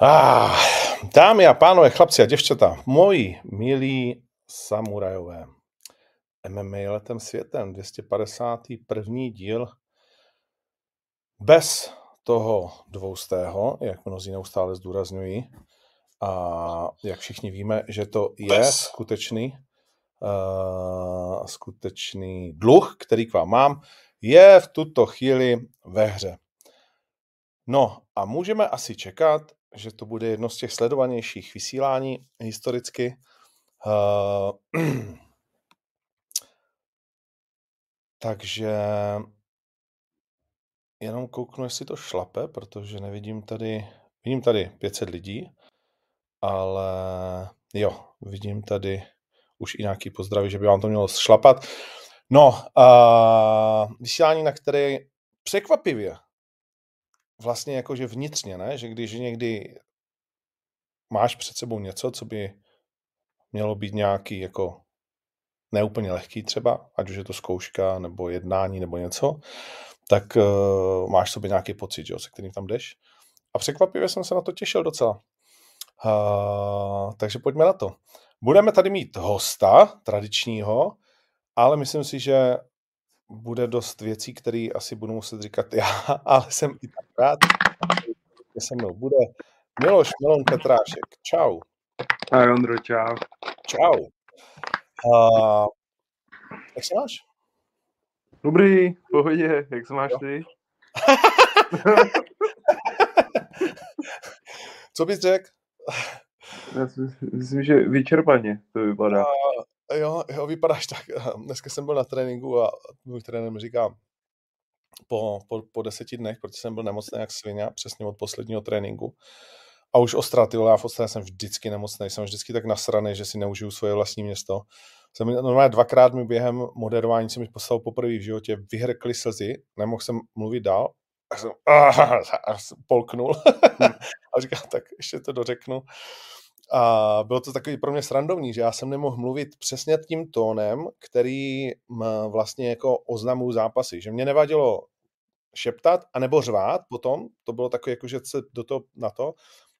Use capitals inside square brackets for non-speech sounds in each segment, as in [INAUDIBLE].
Ah, dámy a pánové, chlapci a děvčata, moji milí samurajové, MMA letem světem, 251. díl, bez toho dvoustého, jak mnozí neustále zdůrazňují, a jak všichni víme, že to je bez. skutečný, uh, skutečný dluh, který k vám mám, je v tuto chvíli ve hře. No a můžeme asi čekat, že to bude jedno z těch sledovanějších vysílání historicky. Uh, [CLEARS THROAT] takže jenom kouknu, jestli to šlape, protože nevidím tady, vidím tady 500 lidí, ale jo, vidím tady už i nějaký pozdraví, že by vám to mělo šlapat. No, uh, vysílání, na které překvapivě vlastně jakože vnitřně, ne? že když někdy máš před sebou něco, co by mělo být nějaký jako neúplně lehký třeba, ať už je to zkouška nebo jednání nebo něco, tak uh, máš sobě nějaký pocit, jo, se kterým tam jdeš. A překvapivě jsem se na to těšil docela. Uh, takže pojďme na to. Budeme tady mít hosta tradičního, ale myslím si, že bude dost věcí, které asi budu muset říkat já, [LAUGHS] ale jsem i tak rád, že se mnou bude Miloš Milon Petrášek. Čau. Ahoj Ondro, čau. Čau. Uh, jak se máš? Dobrý, pohodě, jak se máš jo. ty? [LAUGHS] Co bys řekl? Já si myslím, že vyčerpaně to vypadá. Uh, jo, jo, vypadáš tak. [LAUGHS] Dneska jsem byl na tréninku a můj trenér mi říká, po, po, po deseti dnech, protože jsem byl nemocný jak svině, přesně od posledního tréninku. A už Ostra, ty já v Ostře jsem vždycky nemocný, jsem vždycky tak nasraný, že si neužiju svoje vlastní město. Jsem normálně dvakrát mi během moderování se mi poslal poprvé v životě, vyhrkly slzy, nemohl jsem mluvit dál, a jsem [LAUGHS] a polknul. [LAUGHS] a říkám, tak ještě to dořeknu. A bylo to takový pro mě srandovní, že já jsem nemohl mluvit přesně tím tónem, který vlastně jako oznamují zápasy. Že mě nevadilo šeptat a nebo řvát potom, to bylo takové jako, že se do toho na to,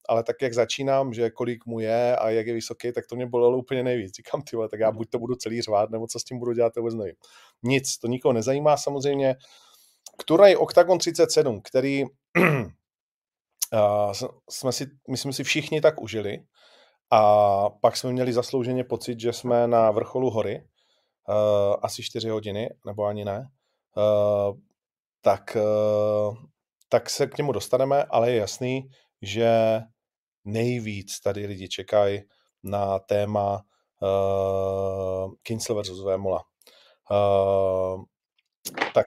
ale tak jak začínám, že kolik mu je a jak je vysoký, tak to mě bolelo úplně nejvíc. Říkám, ty tak já buď to budu celý řvát, nebo co s tím budu dělat, to vůbec nevím. Nic, to nikoho nezajímá samozřejmě. Který Octagon 37, který uh, jsme si, myslím si, všichni tak užili, a pak jsme měli zaslouženě pocit, že jsme na vrcholu hory, uh, asi 4 hodiny, nebo ani ne, uh, tak, uh, tak se k němu dostaneme, ale je jasný, že nejvíc tady lidi čekají na téma uh, Kinsel versus Vémola. Uh, tak,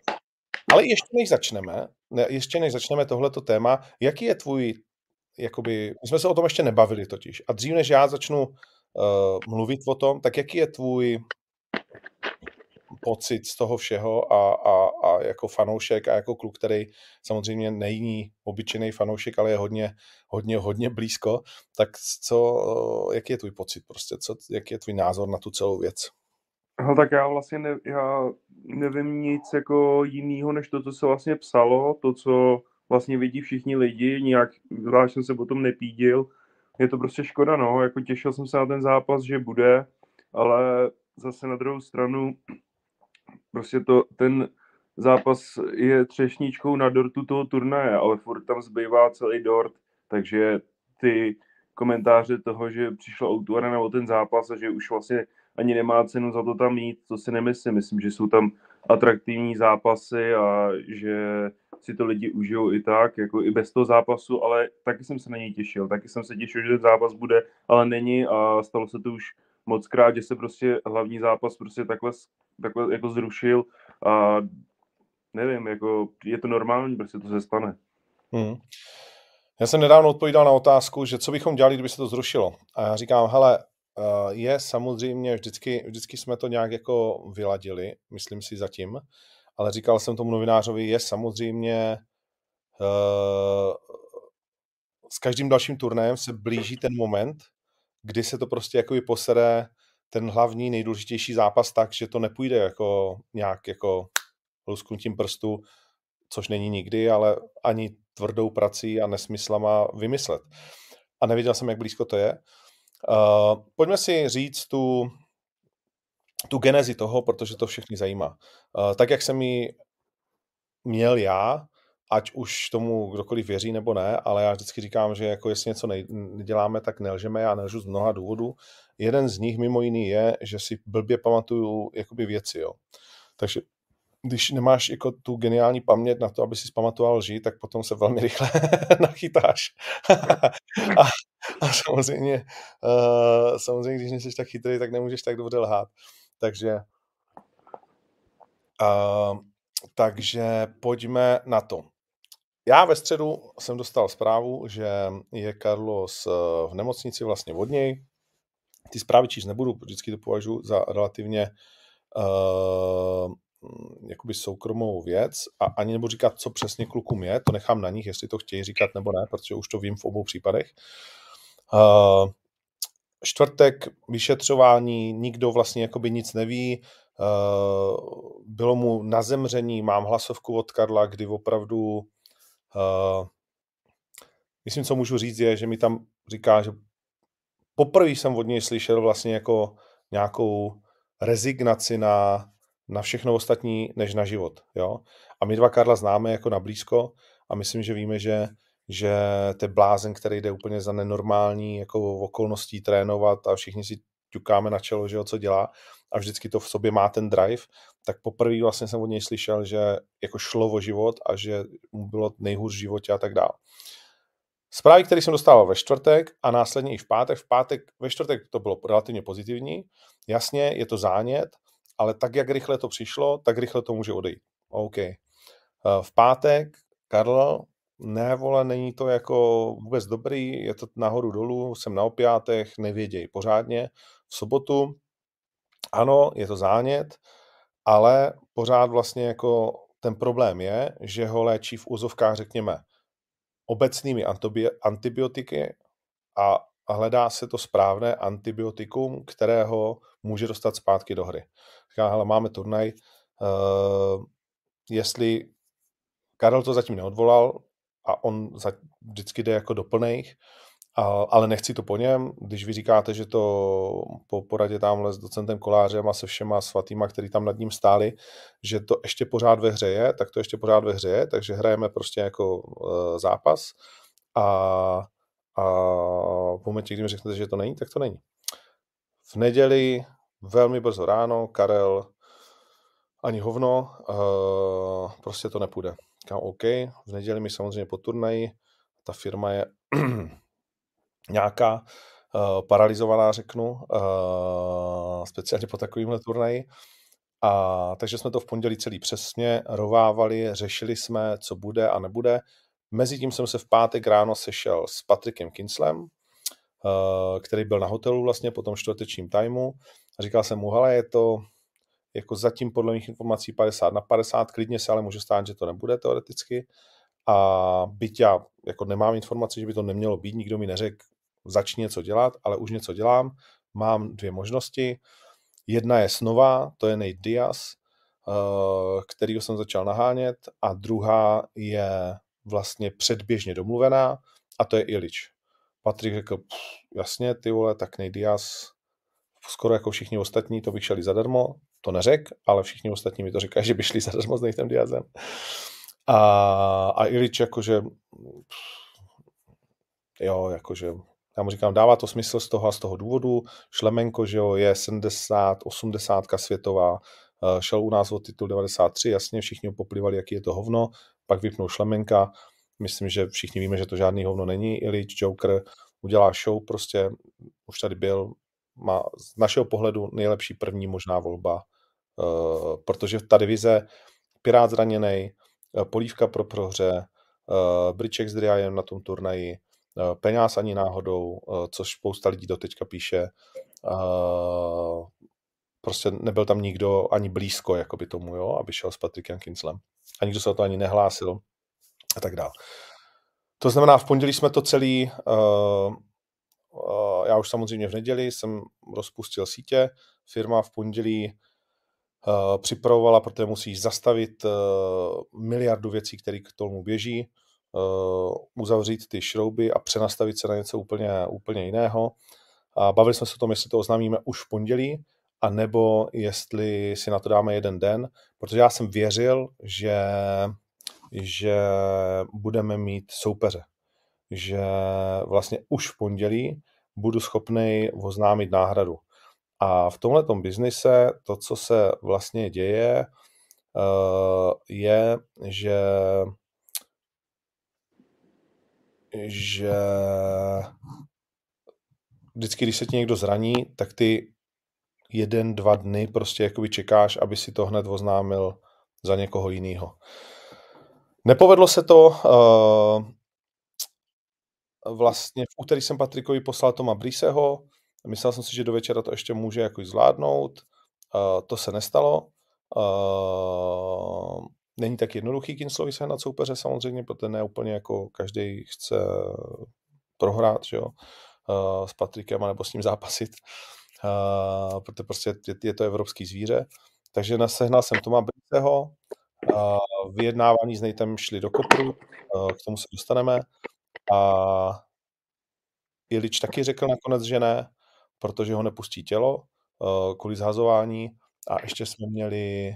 ale ještě než začneme, ne, ještě než začneme tohleto téma, jaký je tvůj jakoby, my jsme se o tom ještě nebavili totiž. A dřív, než já začnu uh, mluvit o tom, tak jaký je tvůj pocit z toho všeho a, a, a jako fanoušek a jako kluk, který samozřejmě není obyčejný fanoušek, ale je hodně, hodně, hodně blízko, tak co, jaký je tvůj pocit prostě, co, jaký je tvůj názor na tu celou věc? No, tak já vlastně ne, já nevím nic jako jinýho, než to, co se vlastně psalo, to, co vlastně vidí všichni lidi, nějak zvlášť jsem se potom nepídil. Je to prostě škoda, no, jako těšil jsem se na ten zápas, že bude, ale zase na druhou stranu prostě to, ten zápas je třešničkou na dortu toho turnaje, ale furt tam zbývá celý dort, takže ty komentáře toho, že přišlo autora o ten zápas a že už vlastně ani nemá cenu za to tam jít, to si nemyslím. Myslím, že jsou tam atraktivní zápasy a že si to lidi užijou i tak, jako i bez toho zápasu, ale taky jsem se na něj těšil. Taky jsem se těšil, že ten zápas bude, ale není a stalo se to už moc krát, že se prostě hlavní zápas prostě takhle, takhle jako zrušil a nevím, jako je to normální, prostě to se stane. Hmm. Já jsem nedávno odpovídal na otázku, že co bychom dělali, kdyby se to zrušilo. A já říkám, hele, eh, je samozřejmě, vždycky, vždycky jsme to nějak jako vyladili, myslím si zatím, ale říkal jsem tomu novinářovi, je samozřejmě uh, s každým dalším turnajem se blíží ten moment, kdy se to prostě jako posede ten hlavní, nejdůležitější zápas tak, že to nepůjde jako nějak jako lusknutím prstu, což není nikdy, ale ani tvrdou prací a nesmyslama vymyslet. a nevěděl jsem, jak blízko to je. Uh, pojďme si říct tu, tu genezi toho, protože to všechny zajímá. Uh, tak, jak jsem ji měl já, ať už tomu kdokoliv věří nebo ne, ale já vždycky říkám, že jako jestli něco neděláme, tak nelžeme, já nelžu z mnoha důvodů. Jeden z nich mimo jiný je, že si blbě pamatuju jakoby věci, jo. Takže když nemáš jako tu geniální paměť na to, aby si zpamatoval lži, tak potom se velmi rychle [LAUGHS] nachytáš. a, a samozřejmě, uh, samozřejmě, když nejsi tak chytrý, tak nemůžeš tak dobře lhát. Takže uh, takže pojďme na to. Já ve středu jsem dostal zprávu, že je Carlos eh, v nemocnici vlastně od něj. Ty zprávy číst nebudu, vždycky to považuji za relativně uh, jakoby soukromou věc a ani nebudu říkat, co přesně klukům je, to nechám na nich, jestli to chtějí říkat nebo ne, protože už to vím v obou případech. Uh, čtvrtek vyšetřování, nikdo vlastně jakoby nic neví, uh, bylo mu na zemření, mám hlasovku od Karla, kdy opravdu uh, myslím, co můžu říct je, že mi tam říká, že poprvé jsem od něj slyšel vlastně jako nějakou rezignaci na na všechno ostatní, než na život. Jo? A my dva Karla známe jako na blízko a myslím, že víme, že, že to je blázen, který jde úplně za nenormální jako okolností trénovat a všichni si ťukáme na čelo, že jo, co dělá a vždycky to v sobě má ten drive, tak poprvé vlastně jsem od něj slyšel, že jako šlo o život a že mu bylo nejhůř v životě a tak dále. Zprávy, které jsem dostával ve čtvrtek a následně i v pátek. V pátek, ve čtvrtek to bylo relativně pozitivní. Jasně, je to zánět, ale tak, jak rychle to přišlo, tak rychle to může odejít. OK. Eh, v pátek, Karl, ne, vole, není to jako vůbec dobrý, je to nahoru dolů, jsem na opiátech, nevěděj pořádně. V sobotu, ano, je to zánět, ale pořád vlastně jako ten problém je, že ho léčí v úzovkách, řekněme, obecnými antibiotiky a hledá se to správné antibiotikum, kterého může dostat zpátky do hry. Říká, hele, máme turnaj, uh, jestli Karel to zatím neodvolal a on za, vždycky jde jako do plných, ale nechci to po něm, když vy říkáte, že to po poradě tamhle s docentem Kolářem a se všema svatýma, který tam nad ním stáli, že to ještě pořád ve hře je, tak to ještě pořád ve hře je, takže hrajeme prostě jako uh, zápas a, a v momentě, kdy mi řeknete, že to není, tak to není. V neděli velmi brzo ráno, Karel, ani hovno, uh, prostě to nepůjde. Říkám, OK, v neděli mi samozřejmě po turnaji, ta firma je [CLEARS THROAT] nějaká uh, paralizovaná, řeknu, uh, speciálně po takovýmhle turnaji. A, takže jsme to v pondělí celý přesně rovávali, řešili jsme, co bude a nebude. Mezitím jsem se v pátek ráno sešel s Patrikem Kinslem, který byl na hotelu vlastně po tom čtvrtečním tajmu říkal jsem mu, hele, je to jako zatím podle mých informací 50 na 50, klidně se ale může stát, že to nebude teoreticky. A byť já jako nemám informaci, že by to nemělo být, nikdo mi neřekl, začni něco dělat, ale už něco dělám. Mám dvě možnosti. Jedna je snová, to je Nate Diaz, eh, kterýho jsem začal nahánět, a druhá je vlastně předběžně domluvená, a to je Ilič. Patrik řekl, jasně, ty vole, tak Nate Diaz skoro jako všichni ostatní, to bych šeli zadarmo, to neřek, ale všichni ostatní mi to říkají, [LAUGHS] že by šli zadarmo s Nathan Diazem. A, a Ilič jakože jo, jakože já mu říkám, dává to smysl z toho a z toho důvodu. Šlemenko, že jo, je 70, 80 světová, eh, šel u nás o titul 93, jasně, všichni ho poplivali, jaký je to hovno, pak vypnul Šlemenka, myslím, že všichni víme, že to žádný hovno není, Ilič, Joker, udělá show, prostě už tady byl, má z našeho pohledu nejlepší první možná volba, uh, protože ta divize Pirát zraněný, uh, Polívka pro prohře, uh, Briček s Driajem na tom turnaji, Peňáz ani náhodou, což spousta lidí doteďka píše, uh, prostě nebyl tam nikdo ani blízko jakoby tomu, jo, aby šel s Patrikem Kinslem. A nikdo se o to ani nehlásil a tak dále. To znamená, v pondělí jsme to celý já už samozřejmě v neděli jsem rozpustil sítě, firma v pondělí připravovala, protože musíš zastavit miliardu věcí, které k tomu běží. uh, uzavřít ty šrouby a přenastavit se na něco úplně, úplně jiného. A bavili jsme se o tom, jestli to oznámíme už v pondělí, a nebo jestli si na to dáme jeden den, protože já jsem věřil, že, že budeme mít soupeře. Že vlastně už v pondělí budu schopný oznámit náhradu. A v tomhle biznise to, co se vlastně děje, eh, je, že že vždycky, když se ti někdo zraní, tak ty jeden, dva dny prostě jakoby čekáš, aby si to hned oznámil za někoho jiného. Nepovedlo se to. Vlastně v úterý jsem Patrikovi poslal Toma Briseho. Myslel jsem si, že do večera to ještě může jako zvládnout. Uh, to se nestalo. Uh, není tak jednoduchý Kinslovi sehnat soupeře samozřejmě, protože ne úplně jako každý chce prohrát, že jo, uh, s Patrikem nebo s ním zápasit. Uh, protože prostě je, je to evropský zvíře. Takže nasehnal jsem Toma Briseho, uh, vyjednávání s Nejtem šli do kopru, uh, k tomu se dostaneme. A Ilič taky řekl nakonec, že ne, protože ho nepustí tělo uh, kvůli zhazování. A ještě jsme měli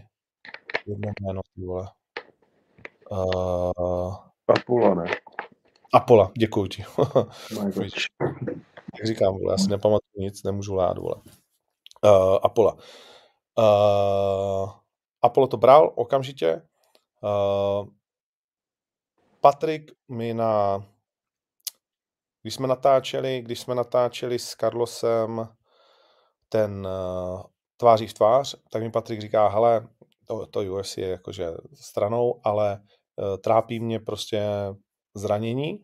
jedno jméno, ty vole. Uh, Apola, ne? Apola, děkuji ti. [LAUGHS] Jak říkám, vole, já si nepamatuju nic, nemůžu lát, vole. Uh, Apola. Uh, Apollo to bral okamžitě. Uh, Patrik mi na když jsme natáčeli, když jsme natáčeli s Carlosem ten uh, tváří v tvář, tak mi Patrik říká, hele, to, to UFC je jakože stranou, ale uh, trápí mě prostě zranění.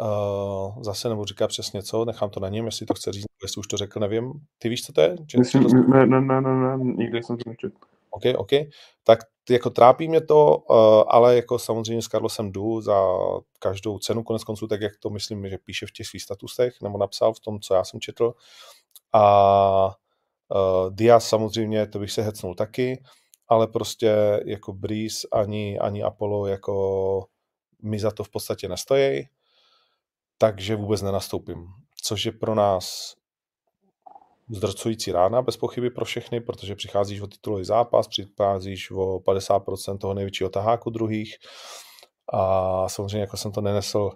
Uh, zase nebudu říkat přesně co, nechám to na něm, jestli to chce říct, jestli už to řekl, nevím. Ty víš, co to je? Myslím, to... ne, ne, ne, ne, ne, nikdy jsem to nečetl. OK, OK. Tak jako trápí mě to, uh, ale jako samozřejmě s Carlosem jdu za každou cenu, konec konců, tak jak to myslím, že píše v těch svých statusech, nebo napsal v tom, co já jsem četl. A uh, Diaz samozřejmě, to bych se hecnul taky, ale prostě jako Breeze ani, ani Apollo jako mi za to v podstatě nestojí, takže vůbec nenastoupím. Což je pro nás zdrcující rána, bez pochyby pro všechny, protože přicházíš o titulový zápas, přicházíš o 50% toho největšího taháku druhých a samozřejmě jako jsem to nenesl,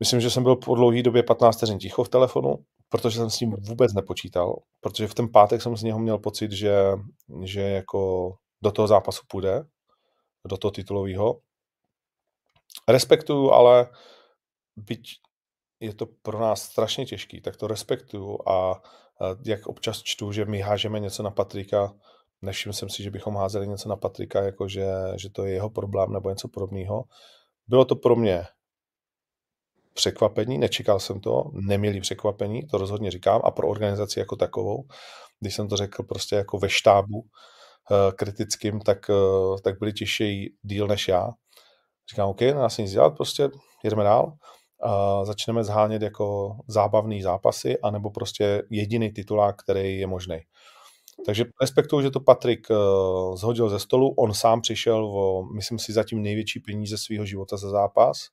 myslím, že jsem byl po dlouhé době 15 vteřin ticho v telefonu, protože jsem s ním vůbec nepočítal, protože v ten pátek jsem z něho měl pocit, že, že jako do toho zápasu půjde, do toho titulového. Respektuju, ale byť je to pro nás strašně těžký, tak to respektuju a jak občas čtu, že my hážeme něco na Patrika, nevšiml jsem si, že bychom házeli něco na Patrika, jako že, že to je jeho problém nebo něco podobného. Bylo to pro mě překvapení, nečekal jsem to, nemilý překvapení, to rozhodně říkám, a pro organizaci jako takovou, když jsem to řekl prostě jako ve štábu eh, kritickým, tak, eh, tak byli těžší díl než já. Říkám, OK, no, se nic dělat, prostě jedeme dál a začneme zhánět jako zábavný zápasy, anebo prostě jediný titulák, který je možný. Takže respektuju, že to Patrik uh, zhodil ze stolu. On sám přišel o, myslím si, zatím největší peníze svého života za zápas.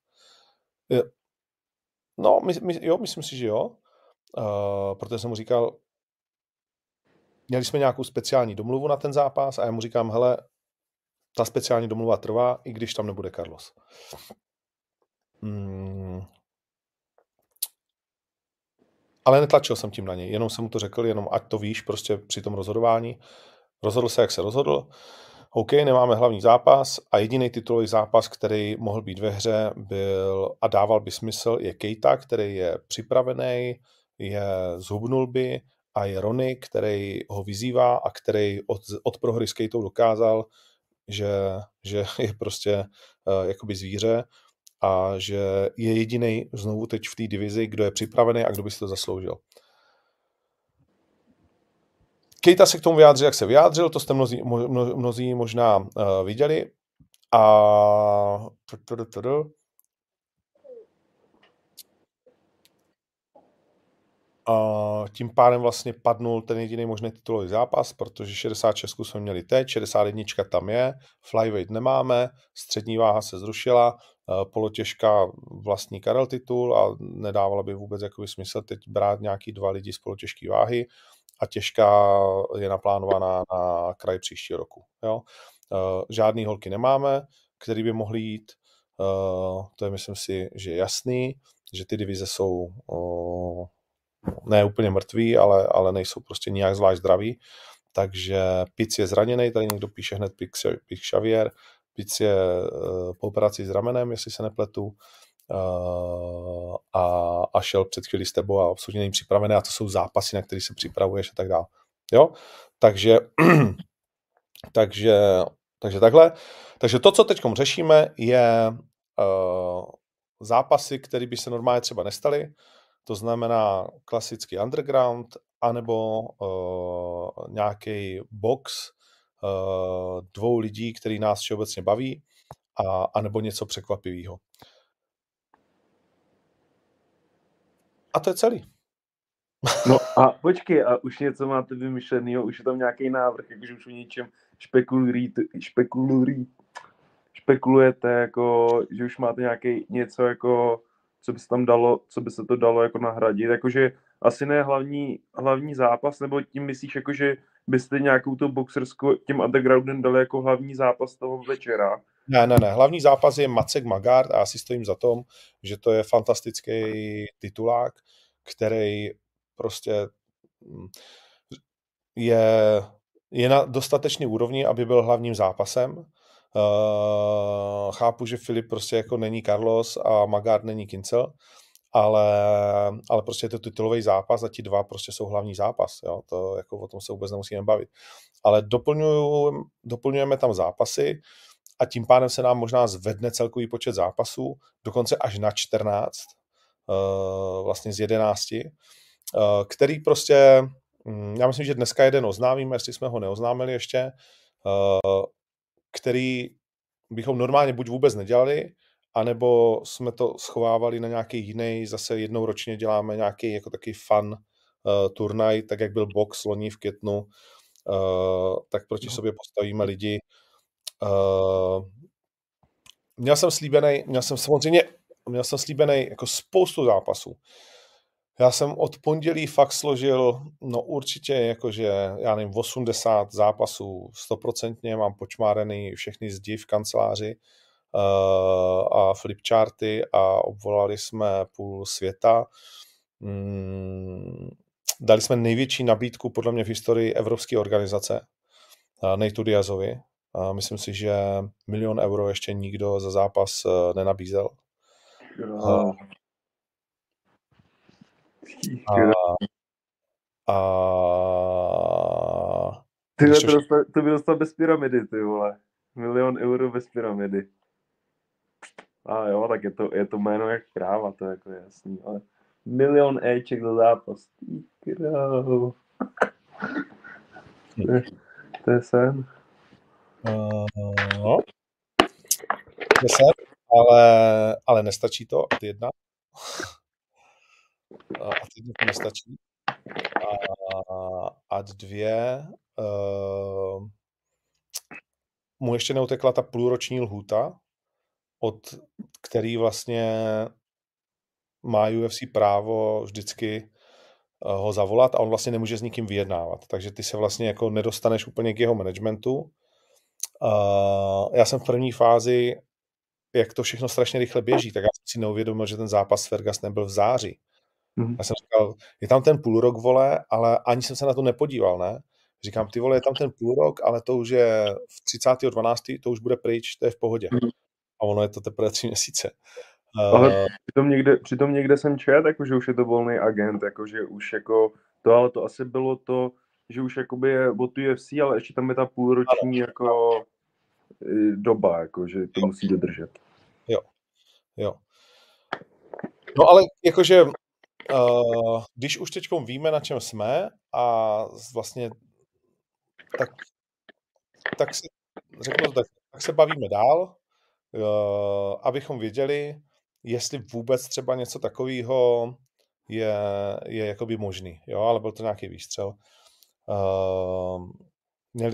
No, my, my, jo, myslím si, že jo. Uh, protože jsem mu říkal, měli jsme nějakou speciální domluvu na ten zápas a já mu říkám, hele, ta speciální domluva trvá, i když tam nebude Carlos. Hmm. Ale netlačil jsem tím na něj, jenom jsem mu to řekl, jenom ať to víš prostě při tom rozhodování. Rozhodl se, jak se rozhodl. OK, nemáme hlavní zápas a jediný titulový zápas, který mohl být ve hře, byl a dával by smysl, je Kejta, který je připravený, je zhubnul by a je Rony, který ho vyzývá a který od, od prohry s Kejtou dokázal, že, že [LAUGHS] je prostě uh, jakoby zvíře a že je jediný znovu teď v té divizi, kdo je připravený a kdo by si to zasloužil. Kejta se k tomu vyjádřil, jak se vyjádřil, to jste mnozí, mnozí možná uh, viděli. A A tím pádem vlastně padnul ten jediný možný titulový zápas, protože 66 jsme měli teď, 61 tam je, flyweight nemáme, střední váha se zrušila, polotěžka vlastní Karel titul a nedávalo by vůbec jakoby smysl teď brát nějaký dva lidi z polotěžké váhy a těžká je naplánovaná na kraj příštího roku. Jo? Žádný holky nemáme, který by mohli jít, to je myslím si, že je jasný, že ty divize jsou ne úplně mrtví, ale, ale nejsou prostě nijak zvlášť zdraví. Takže Pic je zraněný, tady někdo píše hned Pic Xavier, Pic je uh, po operaci s ramenem, jestli se nepletu, uh, a, a šel před chvíli s tebou a absolutně není připravený a to jsou zápasy, na které se připravuješ a tak dále. Jo? Takže, [CLEARS THROAT] takže, takže takhle. Takže to, co teď řešíme, je uh, zápasy, které by se normálně třeba nestaly, to znamená klasický underground, anebo uh, nějaký box dvou lidí, který nás všeobecně baví, a, anebo něco překvapivého. A to je celý. No a [LAUGHS] počkej, a už něco máte vymyšleného, už je tam nějaký návrh, jakože už o něčem špekulujete, špekulujete, jako, že už máte nějaký něco jako co by se tam dalo, co by se to dalo jako nahradit, jakože asi ne hlavní, hlavní zápas, nebo tím myslíš, jakože byste nějakou tu boxerskou tím undergroundem dali jako hlavní zápas toho večera? Ne, ne, ne. Hlavní zápas je Macek Magard a já si stojím za tom, že to je fantastický titulák, který prostě mm, je, je na dostatečný úrovni, aby byl hlavním zápasem Uh, chápu, že Filip prostě jako není Carlos a Magard není Kincel, ale, ale prostě je to titulový zápas a ti dva prostě jsou hlavní zápas. Jo? To jako o tom se vůbec nemusíme bavit. Ale doplňujeme tam zápasy a tím pádem se nám možná zvedne celkový počet zápasů, dokonce až na 14, uh, eh, vlastně z 11, uh, eh, který prostě, um, já myslím, že dneska jeden oznámíme, jestli jsme ho neoznámili ještě, který bychom normálně buď vůbec nedělali, anebo jsme to schovávali na nějaký jiný, zase jednou ročně děláme nějaký jako taky fun uh, turnaj, tak jak byl box loni v Květnu, uh, tak proti no. sobě postavíme lidi. Uh, měl jsem slíbený, měl jsem samozřejmě, měl jsem slíbený jako spoustu zápasů. Já jsem od pondělí fakt složil, no určitě jakože, já nevím, 80 zápasů, stoprocentně mám počmárený všechny zdi v kanceláři uh, a flipcharty a obvolali jsme půl světa. Mm, dali jsme největší nabídku podle mě v historii evropské organizace uh, Nejtu Diazovi. Myslím si, že milion euro ještě nikdo za zápas uh, nenabízel. Uh, a, a... Ty to, to by dostal bez pyramidy, ty vole. Milion euro bez pyramidy. A jo, tak je to, je to jméno jak kráva, to je jako jasný, ale milion Eček do zápas. Ty krávo. to, je, to sen. Uh, no. Je sen, ale, ale nestačí to, ad jedna a teď to nestačí. A ad dvě, uh, mu ještě neutekla ta půlroční lhůta, od který vlastně má UFC právo vždycky uh, ho zavolat a on vlastně nemůže s nikým vyjednávat. Takže ty se vlastně jako nedostaneš úplně k jeho managementu. Já jsem v první fázi, jak to všechno strašně rychle běží, tak já jsem si neuvědomil, že ten zápas s Fergusonem byl v září. Mm-hmm. Já jsem říkal, je tam ten půl rok, vole, ale ani jsem se na to nepodíval, ne? Říkám, ty vole, je tam ten půl rok, ale to už je v 30.12., to už bude pryč, to je v pohodě. Mm-hmm. A ono je to teprve tři měsíce. Ale uh, přitom někde, přitom někde jsem čet, jako, že už je to volný agent, jako, že už jako to, ale to asi bylo to, že už jakoby je od UFC, ale ještě tam je ta půlroční jako doba, jako, že to jo. musí dodržet. Jo, jo. No ale jakože Uh, když už teď víme, na čem jsme a vlastně tak, tak, si, řeknu tak, tak se bavíme dál, abychom věděli, jestli vůbec třeba něco takového je, je jakoby možný, jo, ale byl to nějaký výstřel. Uh,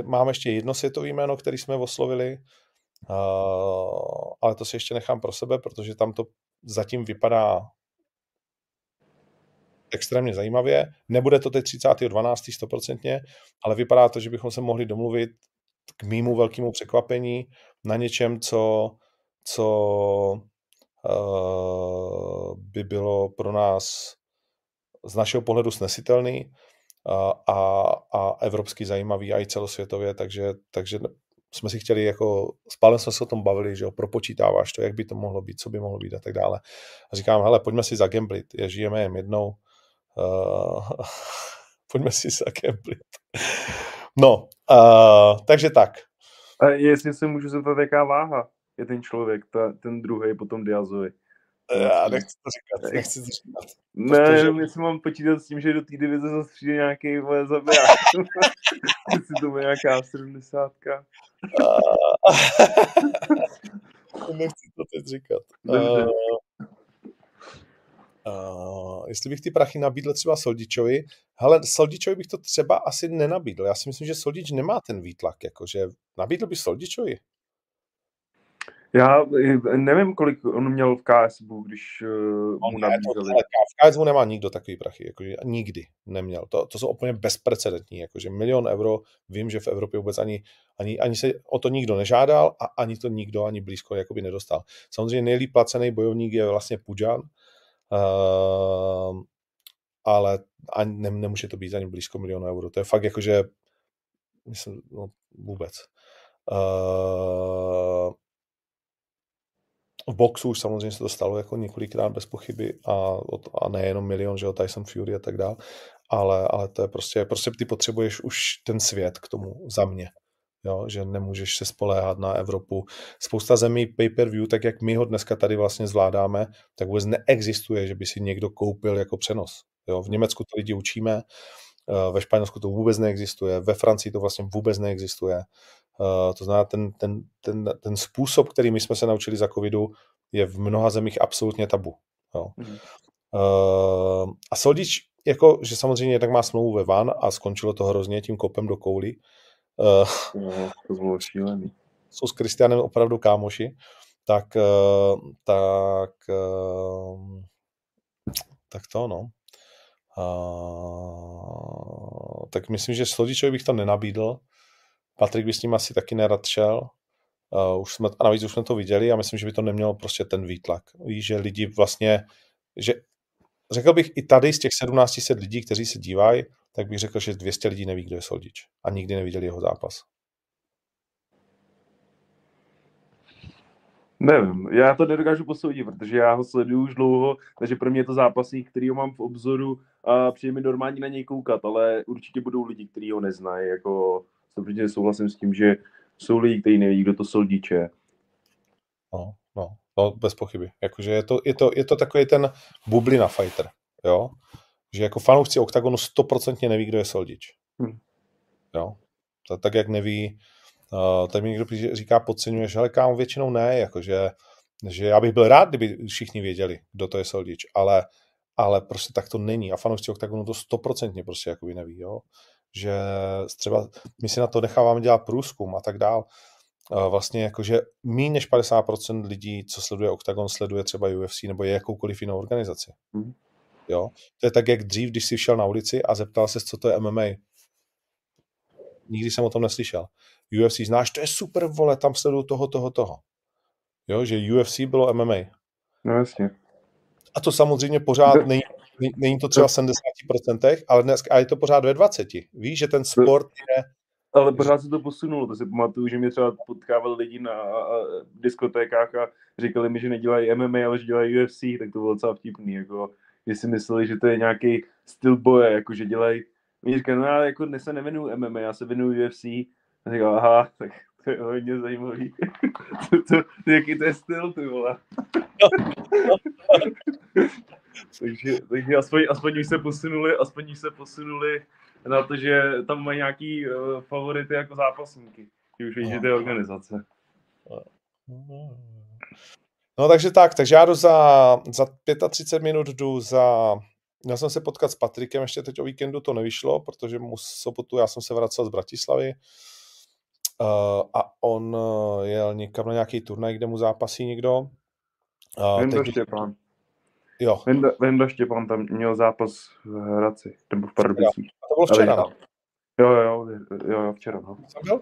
máme ještě jedno světové jméno, který jsme oslovili, Uh, ale to si ještě nechám pro sebe, protože tam to zatím vypadá extrémně zajímavě. Nebude to teď 30.12. stoprocentně, ale vypadá to, že bychom se mohli domluvit k mýmu velkému překvapení na něčem, co, co uh, by bylo pro nás z našeho pohledu snesitelný a, a, a evropsky zajímavý a i celosvětově, takže, takže jsme si chtěli jako, spálem jsme se o tom bavili, že jo, propočítáváš to, jak by to mohlo být, co by mohlo být a tak dále. A říkám, hele, pojďme si zagamblit, je, žijeme jen jednou, uh, [LAUGHS] pojďme si zagamblit. No, uh, takže tak. A jestli se můžu zeptat, jaká váha je ten člověk, ta, ten druhý potom Diazovi? Já nechci to říkat, nechci to říkat. Ne, protože... jestli mám počítat s tím, že do té divize zase přijde nějaký vole zabiják. [LAUGHS] jestli to bude nějaká 70. [LAUGHS] nechci to teď říkat. Uh, uh, jestli bych ty prachy nabídl třeba Soldičovi, hele, Soldičovi bych to třeba asi nenabídl. Já si myslím, že Soldič nemá ten výtlak, jakože nabídl by Soldičovi. Já nevím, kolik on měl v KSB, když uh, mu nabízeli. V KSB nemá nikdo takový prachy, jakože nikdy neměl. To, to jsou úplně bezprecedentní, jakože milion euro, vím, že v Evropě vůbec ani, ani, ani se o to nikdo nežádal a ani to nikdo ani blízko jakoby nedostal. Samozřejmě nejlíp placený bojovník je vlastně Pujan, uh, ale ani, ne, nemůže to být ani blízko milionu euro. To je fakt jakože, myslím, no, vůbec. Uh, v boxu už samozřejmě se to stalo jako několikrát bez pochyby a, a nejenom milion, že jo, Tyson Fury a tak dále, ale, ale to je prostě, prostě ty potřebuješ už ten svět k tomu za mě. Jo, že nemůžeš se spoléhat na Evropu. Spousta zemí pay-per-view, tak jak my ho dneska tady vlastně zvládáme, tak vůbec neexistuje, že by si někdo koupil jako přenos. Jo, v Německu to lidi učíme, eh, ve Španělsku to vůbec neexistuje, ve Francii to vlastně vůbec neexistuje. Uh, to znamená, ten, ten, ten, ten způsob, který my jsme se naučili za covidu, je v mnoha zemích absolutně tabu. Jo. Mm. Uh, a Soldič, jako, že samozřejmě tak má smlouvu ve van a skončilo to hrozně tím kopem do kouli. Uh, no, to bylo šílený. Jsou s Kristianem opravdu kámoši, tak, uh, tak, uh, tak to no. Uh, tak myslím, že Soldičovi bych to nenabídl, Patrik by s ním asi taky nerad šel. Uh, už jsme, a navíc už jsme to viděli a myslím, že by to nemělo prostě ten výtlak. Víš, že lidi vlastně, že řekl bych i tady z těch 1700 lidí, kteří se dívají, tak bych řekl, že 200 lidí neví, kdo je Soldič a nikdy neviděli jeho zápas. Nevím, já to nedokážu posoudit, protože já ho sleduju už dlouho, takže pro mě je to zápasník, který ho mám v obzoru a přijde mi normálně na něj koukat, ale určitě budou lidi, kteří ho neznají, jako stoprocentně souhlasím s tím, že jsou lidi, kteří neví, kdo to soldíče je. No, no, no, bez pochyby. Jakože je to, je to, je to takový ten bublina fighter, jo? Že jako fanoušci OKTAGONu stoprocentně neví, kdo je soldič. Hmm. Jo? Tak, tak jak neví, uh, tak mi někdo říká, podceňuješ, ale kámo, většinou ne, jakože že já bych byl rád, kdyby všichni věděli, kdo to je soldič, ale, ale prostě tak to není a fanoušci OKTAGONu to stoprocentně prostě jakoby neví, jo že třeba my si na to necháváme dělat průzkum a tak dál. Vlastně jakože méně než 50% lidí, co sleduje Octagon, sleduje třeba UFC nebo je jakoukoliv jinou organizaci. Mm. Jo? To je tak, jak dřív, když jsi šel na ulici a zeptal se, co to je MMA. Nikdy jsem o tom neslyšel. UFC znáš, to je super, vole, tam sleduju toho, toho, toho. Jo, že UFC bylo MMA. No jasně. A to samozřejmě pořád není Není to třeba v 70%, ale dnes a je to pořád ve 20%. Víš, že ten sport je... Ale pořád se to posunulo, to si pamatuju, že mě třeba potkávali lidi na diskotékách a říkali mi, že nedělají MMA, ale že dělají UFC, tak to bylo docela vtipný, jako, že si mysleli, že to je nějaký styl boje, jako že dělají, mě říkají, no já jako se nevenuju MMA, já se venuju UFC, a říkal, aha, tak to je hodně zajímavý. [LAUGHS] to, to, jaký to je styl, ty vole. [LAUGHS] [LAUGHS] takže, takže aspoň, aspoň už se posunuli, aspoň už se posunuli na to, že tam mají nějaký uh, favority jako zápasníky. Že už vidíte no. organizace. No takže tak, takže já jdu za, za 35 minut jdu za Měl jsem se potkat s Patrikem, ještě teď o víkendu to nevyšlo, protože mu sobotu já jsem se vracel z Bratislavy uh, a on uh, jel někam na nějaký turnaj, kde mu zápasí někdo. Uh, Venda teď... Štěpán. Jo. Venda, Venda Štěpán tam měl zápas v Hradci, nebo v Pardubicích. To bylo včera, no. Jo, jo, jo, jo, včera, no. Jsem byl?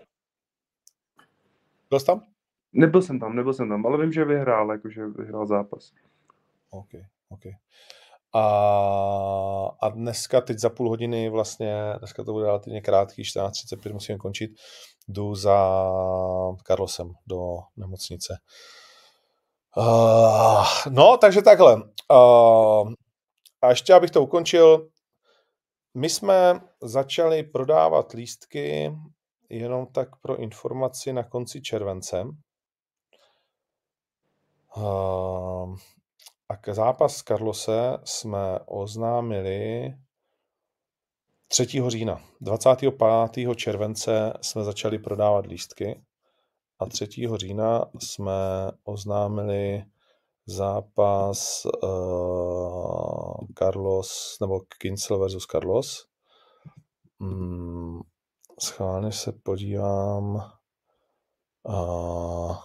Byl jsi tam? Nebyl jsem tam, nebyl jsem tam, ale vím, že vyhrál, jakože vyhrál zápas. OK, OK. A, a dneska, teď za půl hodiny vlastně, dneska to bude relativně krátký, 14.35 musím končit, jdu za Karlosem do nemocnice. Uh, no, takže takhle. Uh, a ještě abych to ukončil, my jsme začali prodávat lístky jenom tak pro informaci na konci července. A k zápas s Carlose jsme oznámili 3. října. 25. července jsme začali prodávat lístky a 3. října jsme oznámili zápas uh, Carlos, nebo Kinsel versus Carlos. Hmm, schválně se podívám. Uh,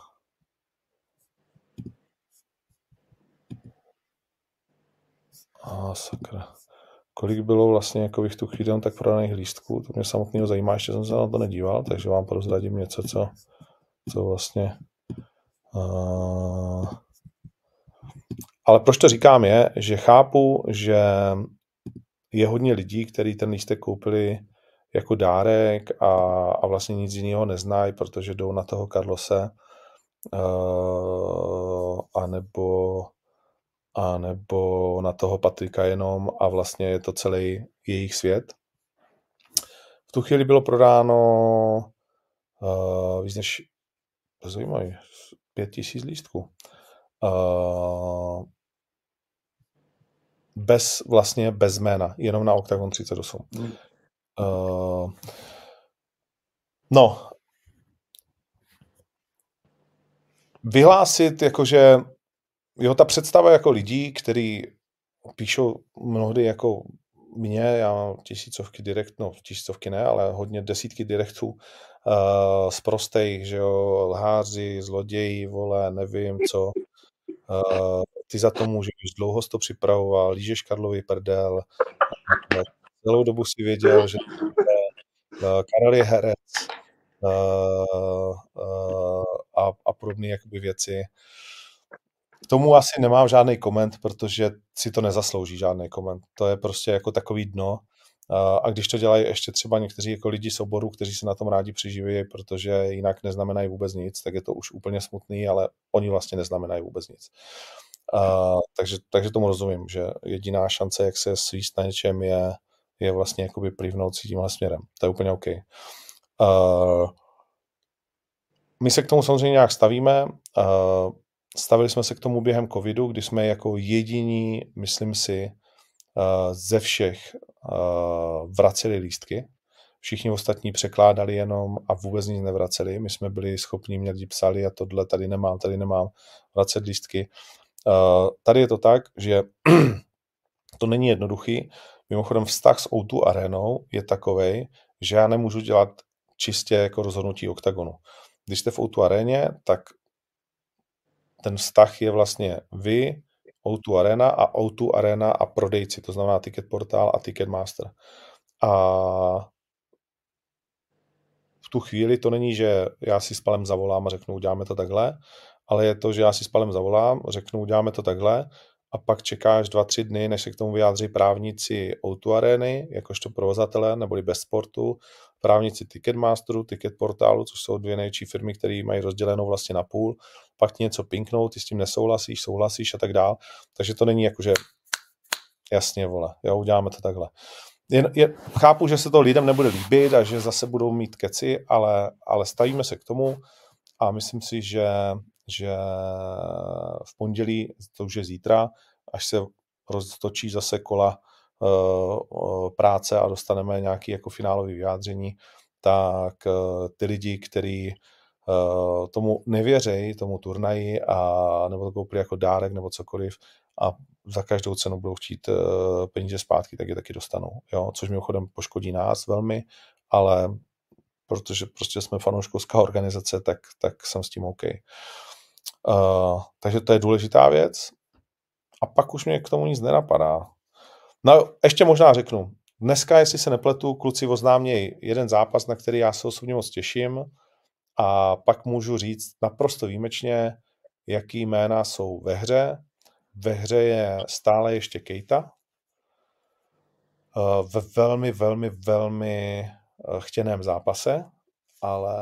A sakra. Kolik bylo vlastně jako v tu chvíli tak prodaných lístků, to mě samotného zajímá, ještě jsem se na to nedíval, takže vám prozradím něco, co, co vlastně... Uh... Ale proč to říkám je, že chápu, že je hodně lidí, kteří ten lístek koupili jako dárek a, a vlastně nic jiného neznají, protože jdou na toho Karlose uh, anebo a nebo na toho Patrika jenom a vlastně je to celý jejich svět. V tu chvíli bylo prodáno uh, víc než zajímavý, pět tisíc lístků. Uh, bez, vlastně bez jména, jenom na Octagon 38. Mm. Uh, no, vyhlásit jakože jo, ta představa jako lidí, kteří píšou mnohdy jako mě, já mám tisícovky direkt, no tisícovky ne, ale hodně desítky direktů uh, z prostej, že jo, lháři, zloději, vole, nevím co. Uh, ty za to můžeš, dlouho jsi to připravoval, lížeš Karlový prdel, celou dobu si věděl, že uh, Karel je herec uh, a, a podobné jakoby věci. K tomu asi nemám žádný koment, protože si to nezaslouží žádný koment. To je prostě jako takový dno. A když to dělají ještě třeba někteří jako lidi z oboru, kteří se na tom rádi přiživí, protože jinak neznamenají vůbec nic, tak je to už úplně smutný, ale oni vlastně neznamenají vůbec nic. A, takže, takže tomu rozumím, že jediná šance, jak se svíst na něčem, je, je vlastně jakoby plivnout si tímhle směrem. To je úplně OK. Uh, my se k tomu samozřejmě nějak stavíme. Uh, Stavili jsme se k tomu během covidu, kdy jsme jako jediní, myslím si, ze všech vraceli lístky. Všichni ostatní překládali jenom a vůbec nic nevraceli. My jsme byli schopni, mě lidi psali a tohle tady nemám, tady nemám, vracet lístky. Eh, tady je to tak, že [CLEARS THROAT] to není jednoduchý. Mimochodem vztah s O2 arenou je takový, že já nemůžu dělat čistě jako rozhodnutí oktagonu. Když jste v O2 aréně, tak ten vztah je vlastně vy, O2 Arena a O2 Arena a prodejci, to znamená Ticket Portal a Ticketmaster. A v tu chvíli to není, že já si s Palem zavolám a řeknu, uděláme to takhle, ale je to, že já si s Palem zavolám, řeknu, uděláme to takhle a pak čekáš dva, tři dny, než se k tomu vyjádří právníci O2 Areny, jakožto provozatele, neboli bez sportu, právníci Ticketmasteru, Ticket Portálu, což jsou dvě největší firmy, které mají rozdělenou vlastně na půl, pak ti něco pinknou, ty s tím nesouhlasíš, souhlasíš a tak dál. Takže to není jako, že jasně, vole, jo, uděláme to takhle. Je, je, chápu, že se to lidem nebude líbit a že zase budou mít keci, ale, ale stavíme se k tomu a myslím si, že, že v pondělí, to už je zítra, až se roztočí zase kola uh, práce a dostaneme nějaké jako finálové vyjádření, tak uh, ty lidi, kteří uh, tomu nevěřejí, tomu turnaji, a, nebo to koupili jako dárek nebo cokoliv a za každou cenu budou chtít peníze zpátky, tak je taky dostanou. Jo? Což mimochodem poškodí nás velmi, ale protože prostě jsme fanouškovská organizace, tak, tak jsem s tím OK. Uh, takže to je důležitá věc. A pak už mě k tomu nic nenapadá. No, ještě možná řeknu. Dneska, jestli se nepletu, kluci oznámějí jeden zápas, na který já se osobně moc těším a pak můžu říct naprosto výjimečně, jaký jména jsou ve hře. Ve hře je stále ještě Kejta, eh, ve velmi, velmi, velmi eh, chtěném zápase, ale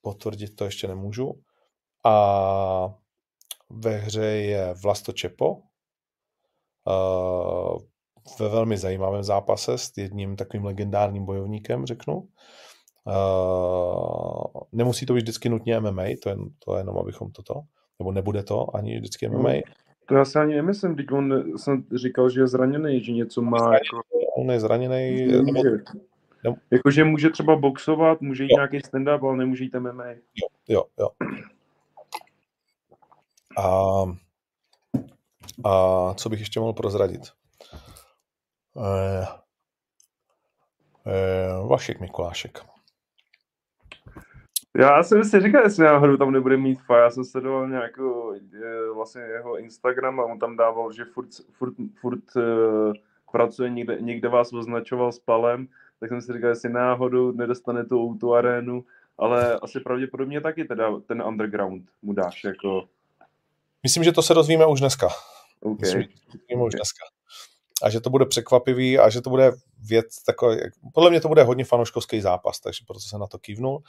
potvrdit to ještě nemůžu. A ve hře je Vlasto Čepo, ve velmi zajímavém zápase s jedním takovým legendárním bojovníkem, řeknu. Uh, nemusí to být vždycky nutně MMA, to je, to je jenom, abychom toto, nebo nebude to ani vždycky MMA. No, to já si ani nemyslím, teď on jsem říkal, že je zraněný, že něco má. Zraněný, jako... On je zraněný. Nebo... Jakože může třeba boxovat, může jít jo. nějaký stand-up, ale nemůže jít MMA. Jo, jo, jo. A, a co bych ještě mohl prozradit? Eh, eh, Vašek Mikulášek. Já jsem si říkal, jestli náhodou tam nebude mít fa. Já jsem sledoval nějakou je, vlastně jeho Instagram a on tam dával, že furt, furt, furt uh, pracuje, někde, někde vás označoval s palem, tak jsem si říkal, jestli náhodou nedostane tu tu arénu, ale asi pravděpodobně taky teda ten underground mu dáš jako... Myslím, že to se dozvíme už dneska. Okay. Myslím, že to dozvíme už dneska a že to bude překvapivý a že to bude věc takový, podle mě to bude hodně fanouškovský zápas, takže proto se na to kývnul.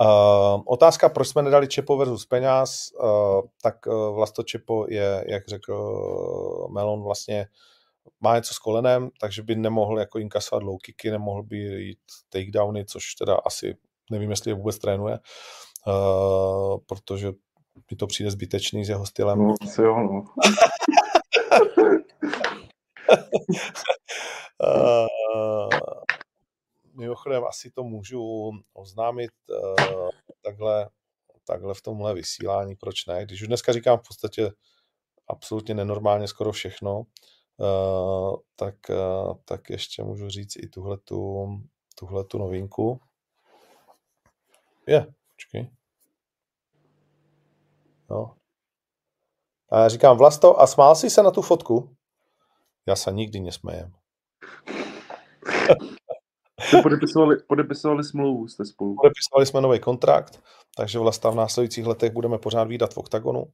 Uh, otázka, proč jsme nedali Čepo versus Peňaz, uh, tak uh, Vlasto Čepo je, jak řekl Melon, vlastně má něco s kolenem, takže by nemohl jako inkasovat low kicky, nemohl by jít takedowny, což teda asi nevím, jestli je vůbec trénuje, uh, protože mi to přijde zbytečný s jeho stylem. No, jo, no. uh, [LAUGHS] mimochodem asi to můžu oznámit uh, takhle, takhle v tomhle vysílání, proč ne? Když už dneska říkám v podstatě absolutně nenormálně skoro všechno, uh, tak, uh, tak ještě můžu říct i tuhle tu novinku. Je, počkej. No. A já říkám, Vlasto, a smál jsi se na tu fotku? Já se nikdy nesmějem. Jste [LAUGHS] podepisovali, podepisovali smlouvu, jste spolu. Podepisovali jsme nový kontrakt, takže vlastně v následujících letech budeme pořád výdat v OKTAGONu, uh,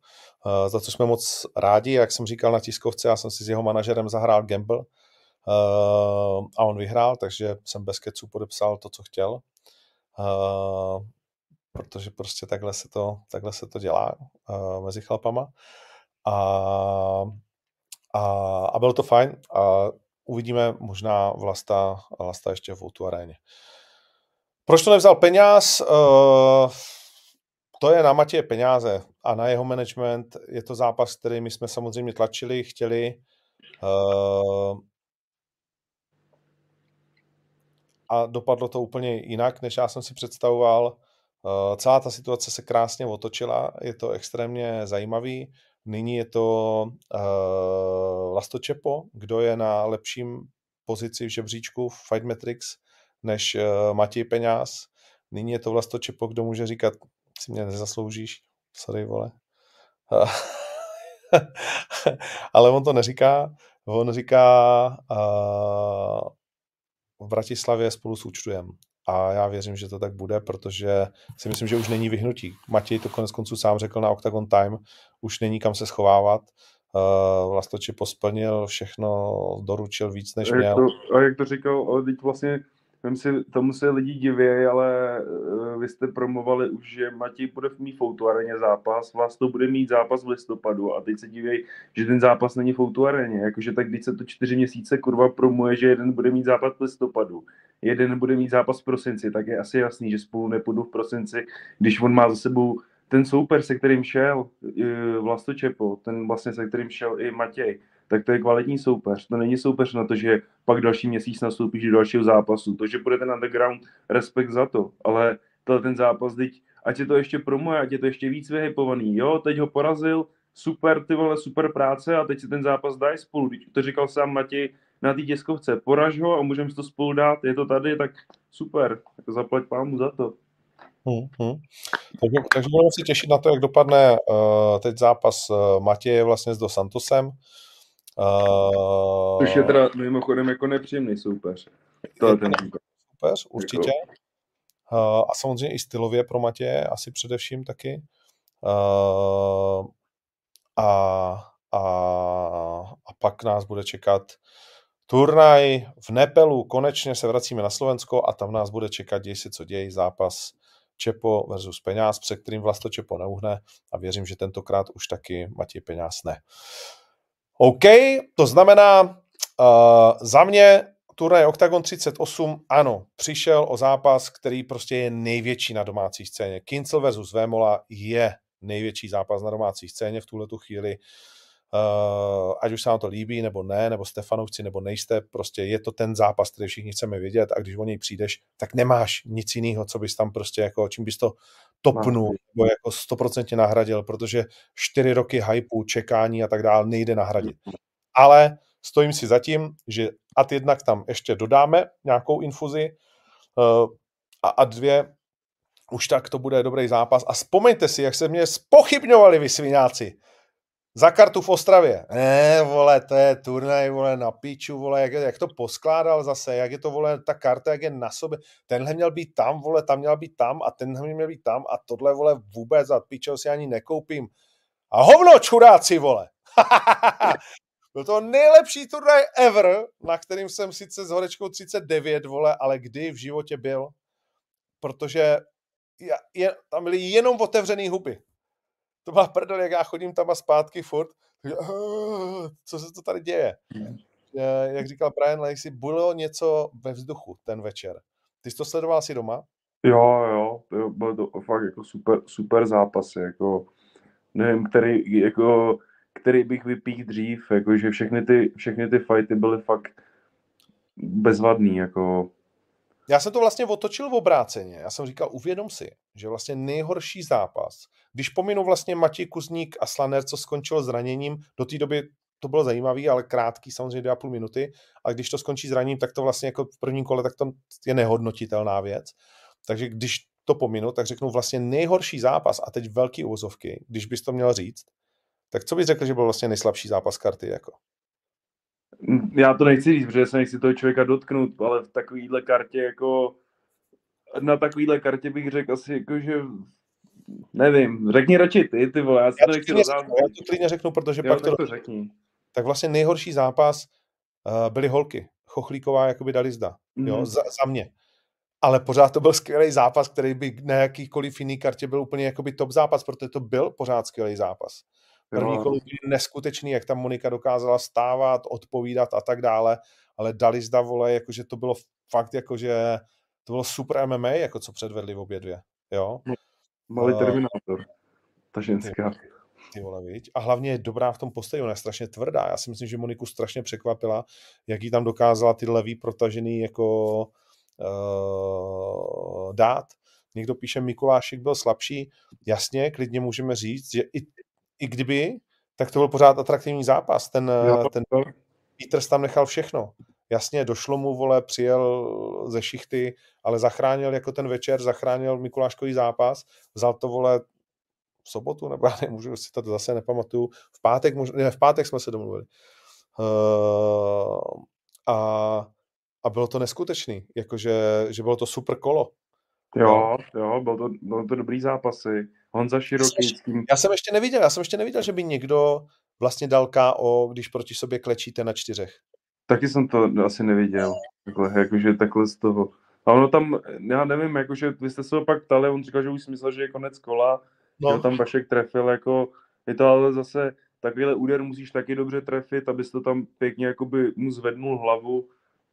za co jsme moc rádi. Jak jsem říkal na tiskovce, já jsem si s jeho manažerem zahrál Gamble uh, a on vyhrál, takže jsem bez keců podepsal to, co chtěl. Uh, protože prostě takhle se to, takhle se to dělá uh, mezi chlapama. A a, a bylo to fajn a uvidíme možná Vlasta, Vlasta ještě v Outu aréně. Proč to nevzal peněz? Uh, to je na Matěje peněze a na jeho management. Je to zápas, který my jsme samozřejmě tlačili, chtěli. Uh, a dopadlo to úplně jinak, než já jsem si představoval. Uh, celá ta situace se krásně otočila, je to extrémně zajímavý. Nyní je to uh, Lastočepo, kdo je na lepším pozici v žebříčku v Fight Metrics než uh, Matěj Peňáz. Nyní je to Vlastočepo, kdo může říkat, si mě nezasloužíš, sorry vole. [LAUGHS] Ale on to neříká, on říká uh, v Bratislavě spolu s účtujem a já věřím, že to tak bude, protože si myslím, že už není vyhnutí. Matěj to konec konců sám řekl na Octagon Time, už není kam se schovávat. Uh, Vlastoči posplnil všechno, doručil víc, než a měl. To, a jak to říkal, ale teď vlastně Vím si, tomu se lidi diví, ale uh, vy jste promovali už, že Matěj bude mít v areně zápas, vás to bude mít zápas v listopadu a teď se diví, že ten zápas není v areně. Jakože tak když se to čtyři měsíce kurva promuje, že jeden bude mít zápas v listopadu, jeden bude mít zápas v prosinci, tak je asi jasný, že spolu nepůjdu v prosinci, když on má za sebou ten souper, se kterým šel eh, Vlasto Čepo, ten vlastně se kterým šel i Matěj, tak to je kvalitní soupeř. To není soupeř na to, že pak další měsíc nastoupíš do dalšího zápasu. To, že bude ten underground, respekt za to, ale ten zápas, teď, ať je to ještě promo, ať je to ještě víc vyhypovaný. Jo, teď ho porazil, super, ty vole, super práce a teď si ten zápas dají spolu. To říkal sám Matěj na té tiskovce, poraž ho a můžeme si to spolu dát, je to tady, tak super, tak zaplať pámu za to. Hmm, hmm. Takže, takže budeme se těšit na to, jak dopadne uh, teď zápas uh, Matěje vlastně s Dos Santosem. Uh, Což je teda mimochodem jako nepříjemný soupeř. To je ten soupeř, určitě. Jako... Uh, a samozřejmě i stylově pro Matěje, asi především taky. Uh, a, a, a pak nás bude čekat turnaj v Nepelu. Konečně se vracíme na Slovensko a tam nás bude čekat, děj se co děj, zápas Čepo versus Peňáz, před kterým Vlasto Čepo neuhne a věřím, že tentokrát už taky Matěj Peňáz ne. OK, to znamená uh, za mě turnaj Octagon 38, ano, přišel o zápas, který prostě je největší na domácí scéně. Kincel versus Vémola je největší zápas na domácí scéně v tuhle chvíli. Uh, ať už se vám to líbí, nebo ne, nebo Stefanovci, nebo nejste, prostě je to ten zápas, který všichni chceme vidět a když o něj přijdeš, tak nemáš nic jiného, co bys tam prostě jako, čím bys to topnul, nebo jako stoprocentně nahradil, protože čtyři roky hypeu, čekání a tak dále nejde nahradit. Ale stojím si zatím, že ad jednak tam ještě dodáme nějakou infuzi uh, a a dvě už tak to bude dobrý zápas. A vzpomeňte si, jak se mě spochybňovali vy svináci za kartu v Ostravě. Ne, vole, to je turnaj, vole, na píču, vole, jak, jak to poskládal zase, jak je to, vole, ta karta, jak je na sobě. Tenhle měl být tam, vole, tam měl být tam a tenhle měl být tam a tohle, vole, vůbec za píčeho si ani nekoupím. A hovno, čuráci, vole. [LAUGHS] Byl to nejlepší turnaj ever, na kterým jsem sice s horečkou 39, vole, ale kdy v životě byl. Protože je, je, tam byly jenom otevřený huby to má prdel, jak já chodím tam a zpátky furt, co se to tady děje? Hmm. Jak říkal Brian Lacey, bylo něco ve vzduchu ten večer. Ty jsi to sledoval asi doma? Jo, jo, to byl to fakt jako super, super zápasy, jako nevím, který, jako, který bych vypích dřív, jako, že všechny ty, všechny ty fighty byly fakt bezvadný, jako já jsem to vlastně otočil v obráceně. Já jsem říkal, uvědom si, že vlastně nejhorší zápas, když pominu vlastně Matěj Kuzník a Slaner, co skončilo zraněním, do té doby to bylo zajímavý, ale krátký, samozřejmě 2,5 minuty, a když to skončí zraněním, tak to vlastně jako v prvním kole, tak to je nehodnotitelná věc. Takže když to pominu, tak řeknu vlastně nejhorší zápas, a teď velký uvozovky, když bys to měl říct, tak co bys řekl, že byl vlastně nejslabší zápas karty? Jako? Já to nechci říct, protože se nechci toho člověka dotknout, ale v takovýhle kartě jako na takovýhle kartě bych řekl asi jako, že nevím, řekni radši ty, ty vole, já si já to nechci Já to klidně řeknu, protože jo, pak to... to řekni. Tak vlastně nejhorší zápas uh, byly holky. Chochlíková jakoby dali zda, mm. jo, za, za mě. Ale pořád to byl skvělý zápas, který by na jakýkoliv jiný kartě byl úplně jakoby top zápas, protože to byl pořád skvělý zápas. První kolo byl neskutečný, jak tam Monika dokázala stávat, odpovídat a tak dále, ale dali zda vole, jakože to bylo fakt jakože to bylo super MMA, jako co předvedli v obě dvě, jo. Malý uh, Terminátor, ta ženská. Ty, ty vole, viď? A hlavně je dobrá v tom postoji, ona je strašně tvrdá. Já si myslím, že Moniku strašně překvapila, jak jí tam dokázala ty levý protažený jako uh, dát. Někdo píše, Mikulášek byl slabší. Jasně, klidně můžeme říct, že i i kdyby, tak to byl pořád atraktivní zápas. Ten, jo, ten Peters tam nechal všechno. Jasně, došlo mu, vole, přijel ze šichty, ale zachránil jako ten večer, zachránil Mikuláškový zápas, vzal to, vole, v sobotu, nebo já nemůžu si to zase nepamatuju, v pátek, možná, ne, v pátek jsme se domluvili. Uh, a, a bylo to neskutečný, jakože, že bylo to super kolo. Jo, jo, byl to, byl to dobrý zápasy. Honza Široký. Já jsem, já jsem ještě neviděl, já jsem ještě neviděl, že by někdo vlastně dal KO, když proti sobě klečíte na čtyřech. Taky jsem to asi neviděl. Takhle, jakože takhle z toho. A ono tam, já nevím, jakože vy jste se ho pak ptali, on říkal, že už myslel, že je konec kola, no. že tam Vašek trefil, jako je to ale zase takovýhle úder musíš taky dobře trefit, abys to tam pěkně jakoby mu zvednul hlavu,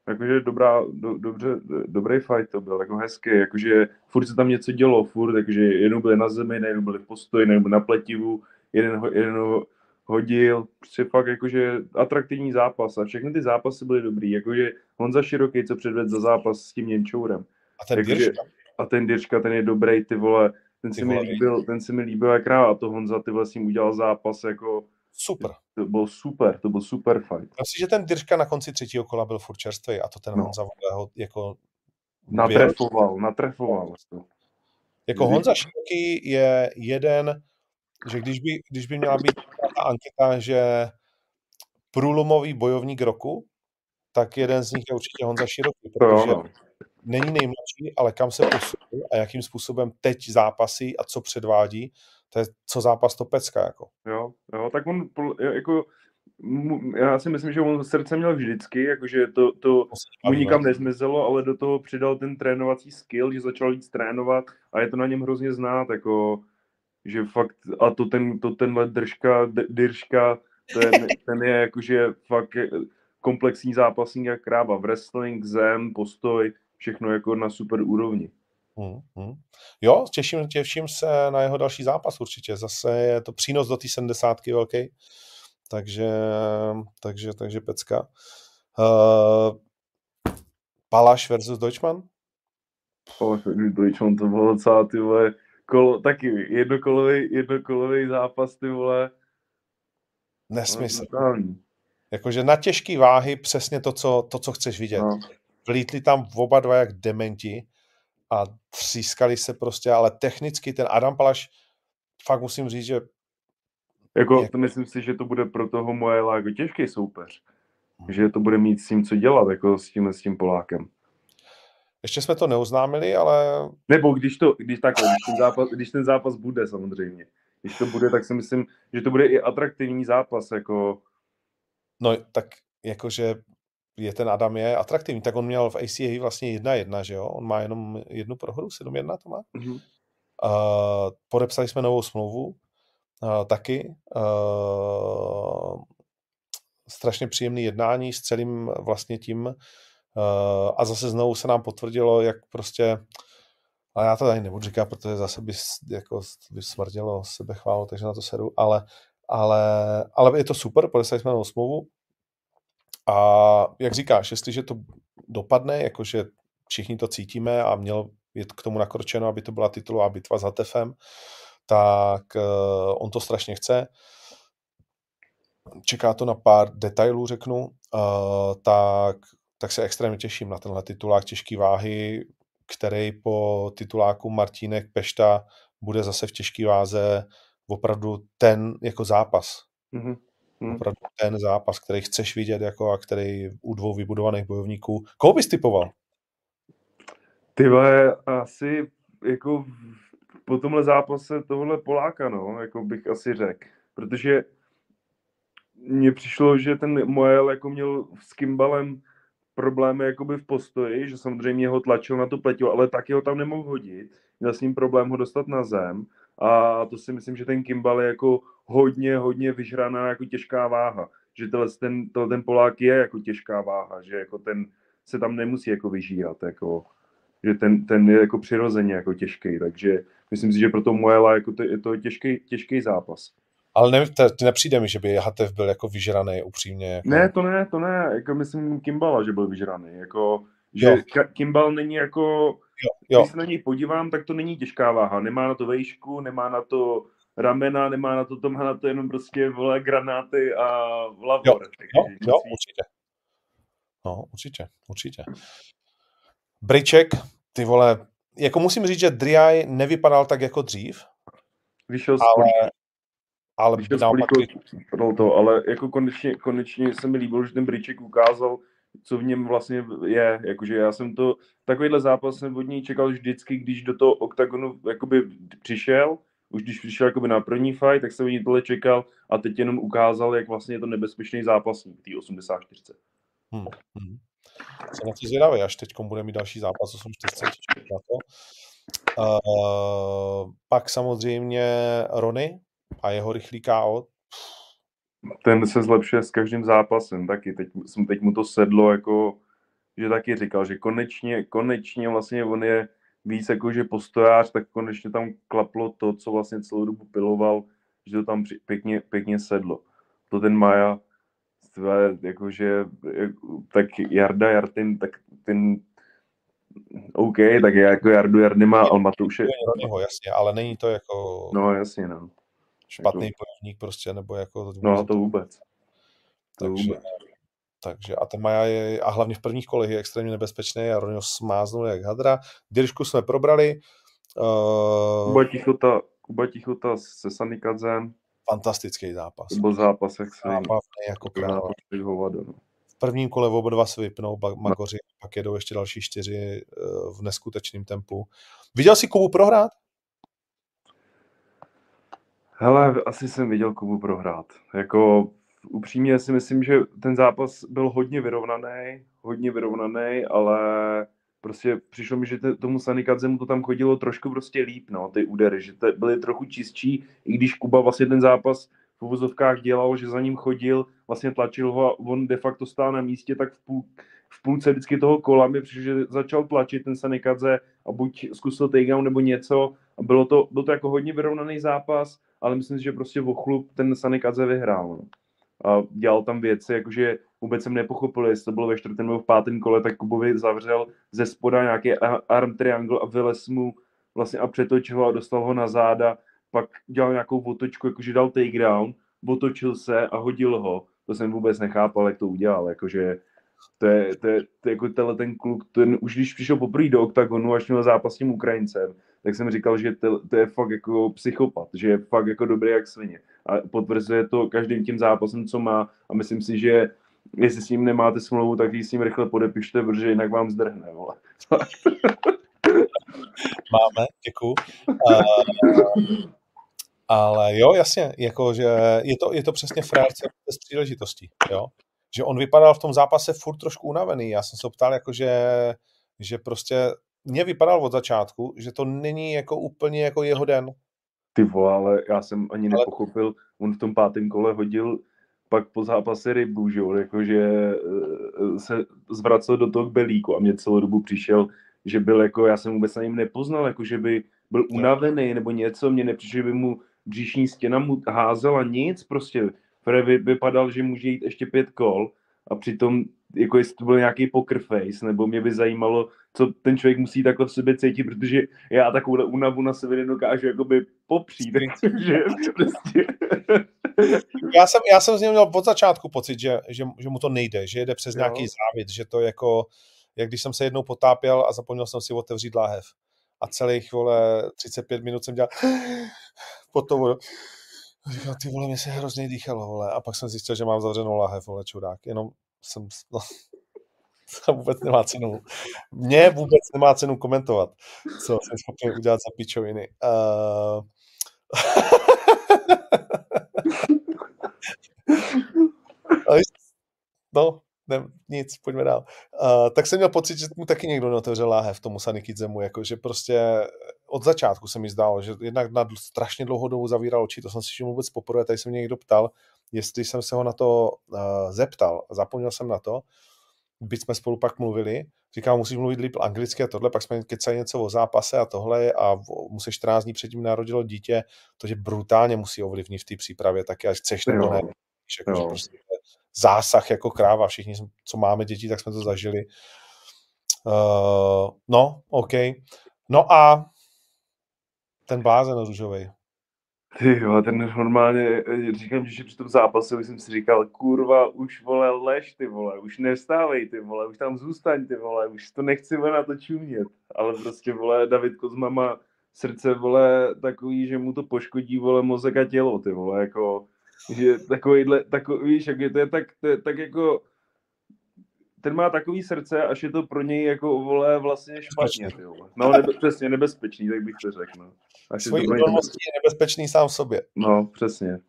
jakože dobrá, do, dobře, dobrý fight to byl, jako hezký, jakože furt se tam něco dělo, furt, takže jednou byli na zemi, jednou byli v postoji, nebo na pletivu, jeden, jeden ho hodil, prostě fakt jakože atraktivní zápas a všechny ty zápasy byly dobrý, jakože Honza Široký, co předvedl za zápas s tím Němčourem. A ten jakože, A ten Dirška, ten je dobrý, ty vole, ten si, mi líbil, ten si mi líbil jak rád a to Honza ty vlastně udělal zápas jako super. To bylo super, to byl super fight. Myslím, že ten Dyrška na konci třetího kola byl furt čerstvý a to ten No. Honza ho jako Natrefoval, natrefoval. To. Jako Honza Široký je jeden, že když by, když by měla být ta anketa, že průlomový bojovník roku, tak jeden z nich je určitě Honza Široký, protože no. není nejmladší, ale kam se posunul a jakým způsobem teď zápasí a co předvádí, to je co zápas to pecka. Jako. Jo, jo, tak on jako, já si myslím, že on srdce měl vždycky, jakože to, to mu nikam nezmizelo, ale do toho přidal ten trénovací skill, že začal víc trénovat a je to na něm hrozně znát, jako, že fakt, a to, ten, to tenhle držka, držka, ten, [LAUGHS] ten je jakože fakt komplexní zápasník jak kráva, wrestling, zem, postoj, všechno jako na super úrovni. Hmm, hmm. Jo, těším, těším se na jeho další zápas určitě. Zase je to přínos do té 70 velký. Takže, takže, takže pecka. Uh, Palaš versus Deutschmann? Ale Deutschland to bylo docela, ty vole, kolo, taky jednokolový, jednokolový zápas, ty vole. Nesmysl. Jakože na těžké váhy přesně to co, to, co chceš vidět. No. Vlítli tam oba dva jak dementi a třískali se prostě, ale technicky ten Adam Palaš, fakt musím říct, že Jako, Jak- to myslím si, že to bude pro toho moje jako těžký soupeř. Že to bude mít s tím co dělat, jako s tím, s tím Polákem. ještě jsme to neuznámili, ale Nebo když to, když takhle, když ten zápas, když ten zápas bude samozřejmě. Když to bude, tak si myslím, že to bude i atraktivní zápas, jako no tak jakože je ten Adam je atraktivní, tak on měl v ACA vlastně 1-1, že jo? On má jenom jednu prohru, 7-1 to má. mhm. Uh, podepsali jsme novou smlouvu uh, taky. Uh, strašně příjemný jednání s celým vlastně tím uh, a zase znovu se nám potvrdilo, jak prostě a já to tady nebudu říkat, protože zase by, jako, by smrdělo sebechválu, takže na to sedu, ale, ale, ale je to super, podepsali jsme novou smlouvu a jak říkáš, jestliže to dopadne, jakože všichni to cítíme a měl je k tomu nakročeno, aby to byla titulová bitva za TEFem, tak uh, on to strašně chce. Čeká to na pár detailů, řeknu, uh, tak, tak se extrémně těším na tenhle titulák těžké váhy, který po tituláku Martínek Pešta bude zase v těžké váze opravdu ten jako zápas. Mhm. Mhm. Opravdu ten zápas, který chceš vidět jako a který u dvou vybudovaných bojovníků. Koho bys typoval? Ty vole, asi jako po tomhle zápase tohle Poláka, no, jako bych asi řekl. Protože mně přišlo, že ten Moel jako měl s Kimbalem problémy jakoby v postoji, že samozřejmě ho tlačil na tu pleťu, ale taky ho tam nemohl hodit. Měl s ním problém ho dostat na zem a to si myslím, že ten Kimbal je jako hodně, hodně vyžraná jako těžká váha. Že tenhle ten, tenhle ten Polák je jako těžká váha, že jako ten se tam nemusí jako vyžírat, jako že ten, ten je jako přirozeně jako těžký, takže myslím si, že pro to Moela jako to, je to těžký, těžký zápas. Ale ne, te, nepřijde mi, že by Hatev byl jako vyžraný upřímně. Jako... Ne, to ne, to ne, jako myslím Kimbala, že byl vyžraný, jako, že Jo. Ka- Kimbal není jako, Jo, když se na něj podívám, tak to není těžká váha, nemá na to vejšku, nemá na to ramena, nemá na to, to má na to jenom prostě, vole, granáty a lavor. Jo, jo, jo, určitě. No, určitě, určitě. Briček, ty vole, jako musím říct, že Driaj nevypadal tak jako dřív, Vyšel z ale, ale Vyšel naopak, to, ale jako konečně, konečně se mi líbilo, že ten Briček ukázal, co v něm vlastně je, jakože já jsem to, takovýhle zápas jsem od něj čekal vždycky, když do toho oktagonu jakoby přišel, už když přišel jakoby na první fight, tak jsem od něj tohle čekal a teď jenom ukázal, jak vlastně je to nebezpečný zápasník, tý 84. hm, hm. jsem na to zvědavý, až teď bude mít další zápas 840, těším na to. Uh, pak samozřejmě Rony a jeho rychlý KO. Ten se zlepšuje s každým zápasem taky, teď, jsem, teď mu to sedlo, jako, že taky říkal, že konečně, konečně vlastně on je víc jako, že postojář, tak konečně tam klaplo to, co vlastně celou dobu piloval, že to tam pěkně, pěkně sedlo. To ten Maja, tvé, jakože, jak, tak Jarda Jartin, tak ten OK, tak jako Jardu Jardy má, ale Matouše, Ronyho, jasně, ale není to jako... no jasně, no. Špatný jako... bojovník prostě, nebo jako... No to vůbec. To takže, vůbec. takže a ten Maja je, a hlavně v prvních kolech je extrémně nebezpečný a Ronio smáznul jak hadra. Dělišku jsme probrali. Uh... Kuba Tichota, Kuba Tichota se Sanikadzem. Fantastický zápas. To byl zápas, jak se zápas, jako král. Hovado, no. V prvním kole oba dva se vypnou, Magoři, no. pak jedou ještě další čtyři eh, v neskutečném tempu. Viděl jsi Kubu prohrát? Hele, asi jsem viděl Kubu prohrát. Jako upřímně si myslím, že ten zápas byl hodně vyrovnaný, hodně vyrovnaný, ale prostě přišlo mi, že tomu Sanikadzemu to tam chodilo trošku prostě líp, no, ty údery, že te, byly trochu čistší, i když Kuba vlastně ten zápas v uvozovkách dělal, že za ním chodil, vlastně tlačil ho a on de facto stál na místě, tak v, půl, v půlce vždycky toho kola mi přišlo, že začal tlačit ten Sanikadze a buď zkusil takedown nebo něco a bylo to, byl to jako hodně vyrovnaný zápas, ale myslím si, že prostě v chlup ten Sanikadze vyhrál. No. A dělal tam věci, jakože vůbec jsem nepochopil, jestli to bylo ve čtvrtém nebo v pátém kole, tak Kubovi zavřel ze spoda nějaký arm triangle a vylez mu vlastně a přetočil ho a dostal ho na záda, pak dělal nějakou otočku, jakože dal takedown, otočil se a hodil ho. To jsem vůbec nechápal, jak to udělal, jakože to je, to je, to je jako tenhle ten kluk, ten už když přišel poprvé do oktagonu, až měl zápas s tím Ukrajincem, tak jsem říkal, že to, to je fakt jako psychopat, že je fakt jako dobrý jak svině. A potvrzuje to každým tím zápasem, co má a myslím si, že jestli s ním nemáte smlouvu, tak ji s ním rychle podepište, protože jinak vám zdrhne, vole. [LAUGHS] Máme, děkuju. Uh, ale jo, jasně, jako, že je to, je to přesně frérce bez příležitostí, jo. Že on vypadal v tom zápase furt trošku unavený. Já jsem se ptal, jako, že, že prostě mě vypadal od začátku, že to není jako úplně jako jeho den. Ty vole, ale já jsem ani ale... nepochopil, on v tom pátém kole hodil pak po zápase rybu, že jo, jakože eh, se zvracel do toho belíku a mě celou dobu přišel, že byl jako, já jsem vůbec na něm nepoznal, jako že by byl unavený nebo něco, mě nepřišlo, že by mu bříšní stěna mu házela nic, prostě Fred vypadal, že může jít ještě pět kol a přitom jako jestli to byl nějaký poker face, nebo mě by zajímalo, co ten člověk musí takhle v sobě cítit, protože já takovou únavu na sebe nedokážu jakoby popřít, takže [LAUGHS] prostě... [LAUGHS] já, jsem, já jsem z něj měl od začátku pocit, že, že, že mu to nejde, že jede přes jo. nějaký závit, že to jako, jak když jsem se jednou potápěl a zapomněl jsem si otevřít láhev a celých, vole, 35 minut jsem dělal [GASPS] pod tou vodou. Říkal, ty vole, mě se hrozně dýchalo, vole. A pak jsem zjistil, že mám zavřenou láhev, vole, čurák. Jenom jsem, no, [LAUGHS] to vůbec nemá cenu. Mně vůbec nemá cenu komentovat, co jsem schopný udělat za pičoviny. [LAUGHS] Uh... no, ne, nic, pojďme dál. Uh, tak jsem měl pocit, že mu taky někdo neotevřel láhev tomu Sanikizemu, jako že prostě od začátku se mi zdálo, že jednak na strašně dlouhou dobu zavíral oči, to jsem si vůbec poprvé, tady se mě někdo ptal, jestli jsem se ho na to uh, zeptal, zapomněl jsem na to, byť jsme spolu pak mluvili, říkal, musíš mluvit líp anglicky a tohle, pak jsme kecali něco o zápase a tohle a mu se 14 dní předtím narodilo dítě, to je brutálně musí ovlivnit v té přípravě, taky až chceš nebo ne. Jako, že prostě zásah jako kráva, všichni, co máme děti, tak jsme to zažili. Uh, no, OK. No a ten blázen růžový. Ty jo, ten normálně, říkám, že při tom zápase jsem si říkal, kurva, už vole, lež ty vole, už nevstávej ty vole, už tam zůstaň ty vole, už to nechci na to čumět. Ale prostě vole, David Kozma má srdce vole takový, že mu to poškodí vole mozek a tělo ty vole, jako, že takovýhle, takový, víš, jak je, to je tak, to je tak jako, ten má takový srdce, až je to pro něj jako vole vlastně špatně. Ty vole. No nebe, přesně, nebezpečný, tak bych to řekl. No. Až Svojí je, je nebezpečný sám v sobě. No, přesně.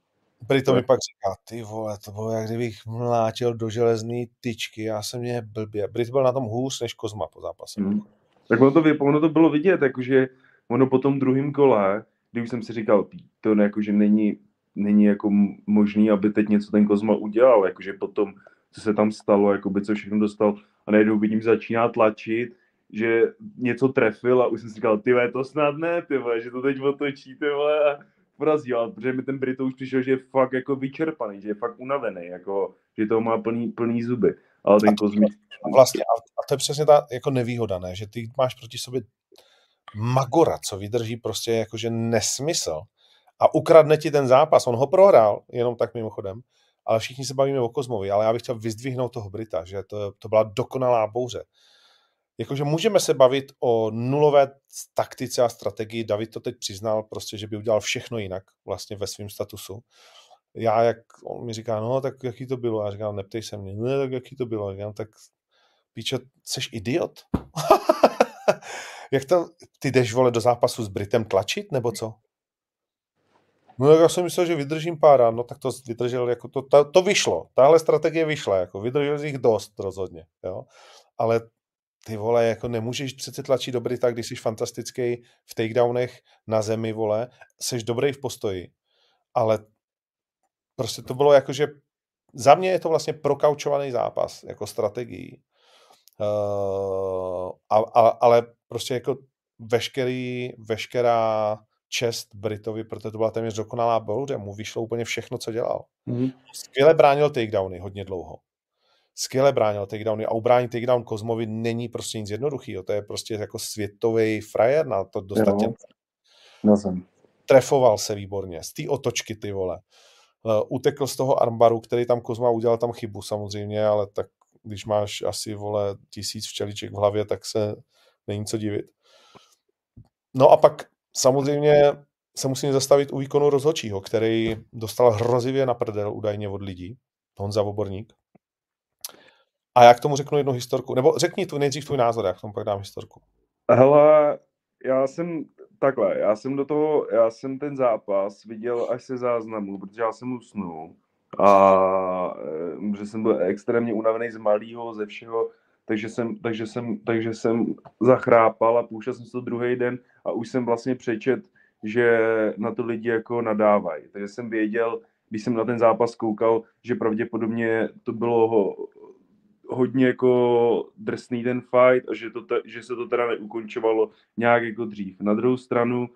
Prý to mi pak říká, ty vole, to bylo jak kdybych mlátil do železné tyčky, já jsem mě blbě. Brit byl na tom hůř než Kozma po zápase. Hmm. Tak ono to, ono to bylo vidět, jakože ono po tom druhém kole, když jsem si říkal, to ne, jakože není, není jako možný, aby teď něco ten Kozma udělal, jakože potom co se tam stalo, jakoby, co všechno dostal a najednou vidím, začíná tlačit, že něco trefil a už jsem si říkal, ty to snad ne, ty že to teď otočí, ty a porazí, ale protože mi ten Brito už přišel, že je fakt jako vyčerpaný, že je fakt unavený, jako, že to má plný, plný zuby. Ale ten Kozmík... Vlastně, a to je přesně ta jako nevýhoda, ne? že ty máš proti sobě Magora, co vydrží prostě jakože nesmysl a ukradne ti ten zápas. On ho prohrál, jenom tak mimochodem, ale všichni se bavíme o Kozmovi, ale já bych chtěl vyzdvihnout toho Brita, že to, to byla dokonalá bouře. Jakože můžeme se bavit o nulové taktice a strategii. David to teď přiznal, prostě, že by udělal všechno jinak vlastně ve svém statusu. Já, jak on mi říká, no tak jaký to bylo? Já říkám, neptej se mě. No tak jaký to bylo? Já říkám, tak píčo, jsi idiot? [LAUGHS] jak to, ty jdeš, vole, do zápasu s Britem tlačit, nebo co? No tak já jsem myslel, že vydržím pár no tak to vydržel, jako to, to, to vyšlo, tahle strategie vyšla, jako vydržel jich dost rozhodně, jo, ale ty vole, jako nemůžeš přece tlačit do Brita, když jsi fantastický v takedownech na zemi, vole, jsi dobrý v postoji, ale prostě to bylo jako, že za mě je to vlastně prokaučovaný zápas, jako strategií. Uh, a, a, ale prostě jako veškerý, veškerá čest Britovi, protože to byla téměř dokonalá bouře, mu vyšlo úplně všechno, co dělal. Mm-hmm. Skvěle bránil takedowny hodně dlouho. Skvěle bránil takedowny a ubránit takedown Kozmovi není prostě nic jednoduchého. To je prostě jako světový frajer na to dostat no. Trefoval se výborně. Z té otočky, ty vole. Uh, utekl z toho armbaru, který tam Kozma udělal tam chybu samozřejmě, ale tak když máš asi, vole, tisíc včeliček v hlavě, tak se není co divit. No a pak samozřejmě se musím zastavit u výkonu rozhodčího, který dostal hrozivě na prdel údajně od lidí, Honza Voborník. A já k tomu řeknu jednu historku. Nebo řekni tu nejdřív tvůj názor, já k tomu pak dám historku. Hele, já jsem takhle, já jsem do toho, já jsem ten zápas viděl až se záznamu, protože já jsem usnul a eh, že jsem byl extrémně unavený z malého, ze všeho, takže jsem, takže jsem, takže jsem zachrápal a pouštěl jsem se to druhý den a už jsem vlastně přečet, že na to lidi jako nadávají. Takže jsem věděl, když jsem na ten zápas koukal, že pravděpodobně to bylo ho, hodně jako drsný ten fight a že, to, že se to teda neukončovalo nějak jako dřív. Na druhou stranu,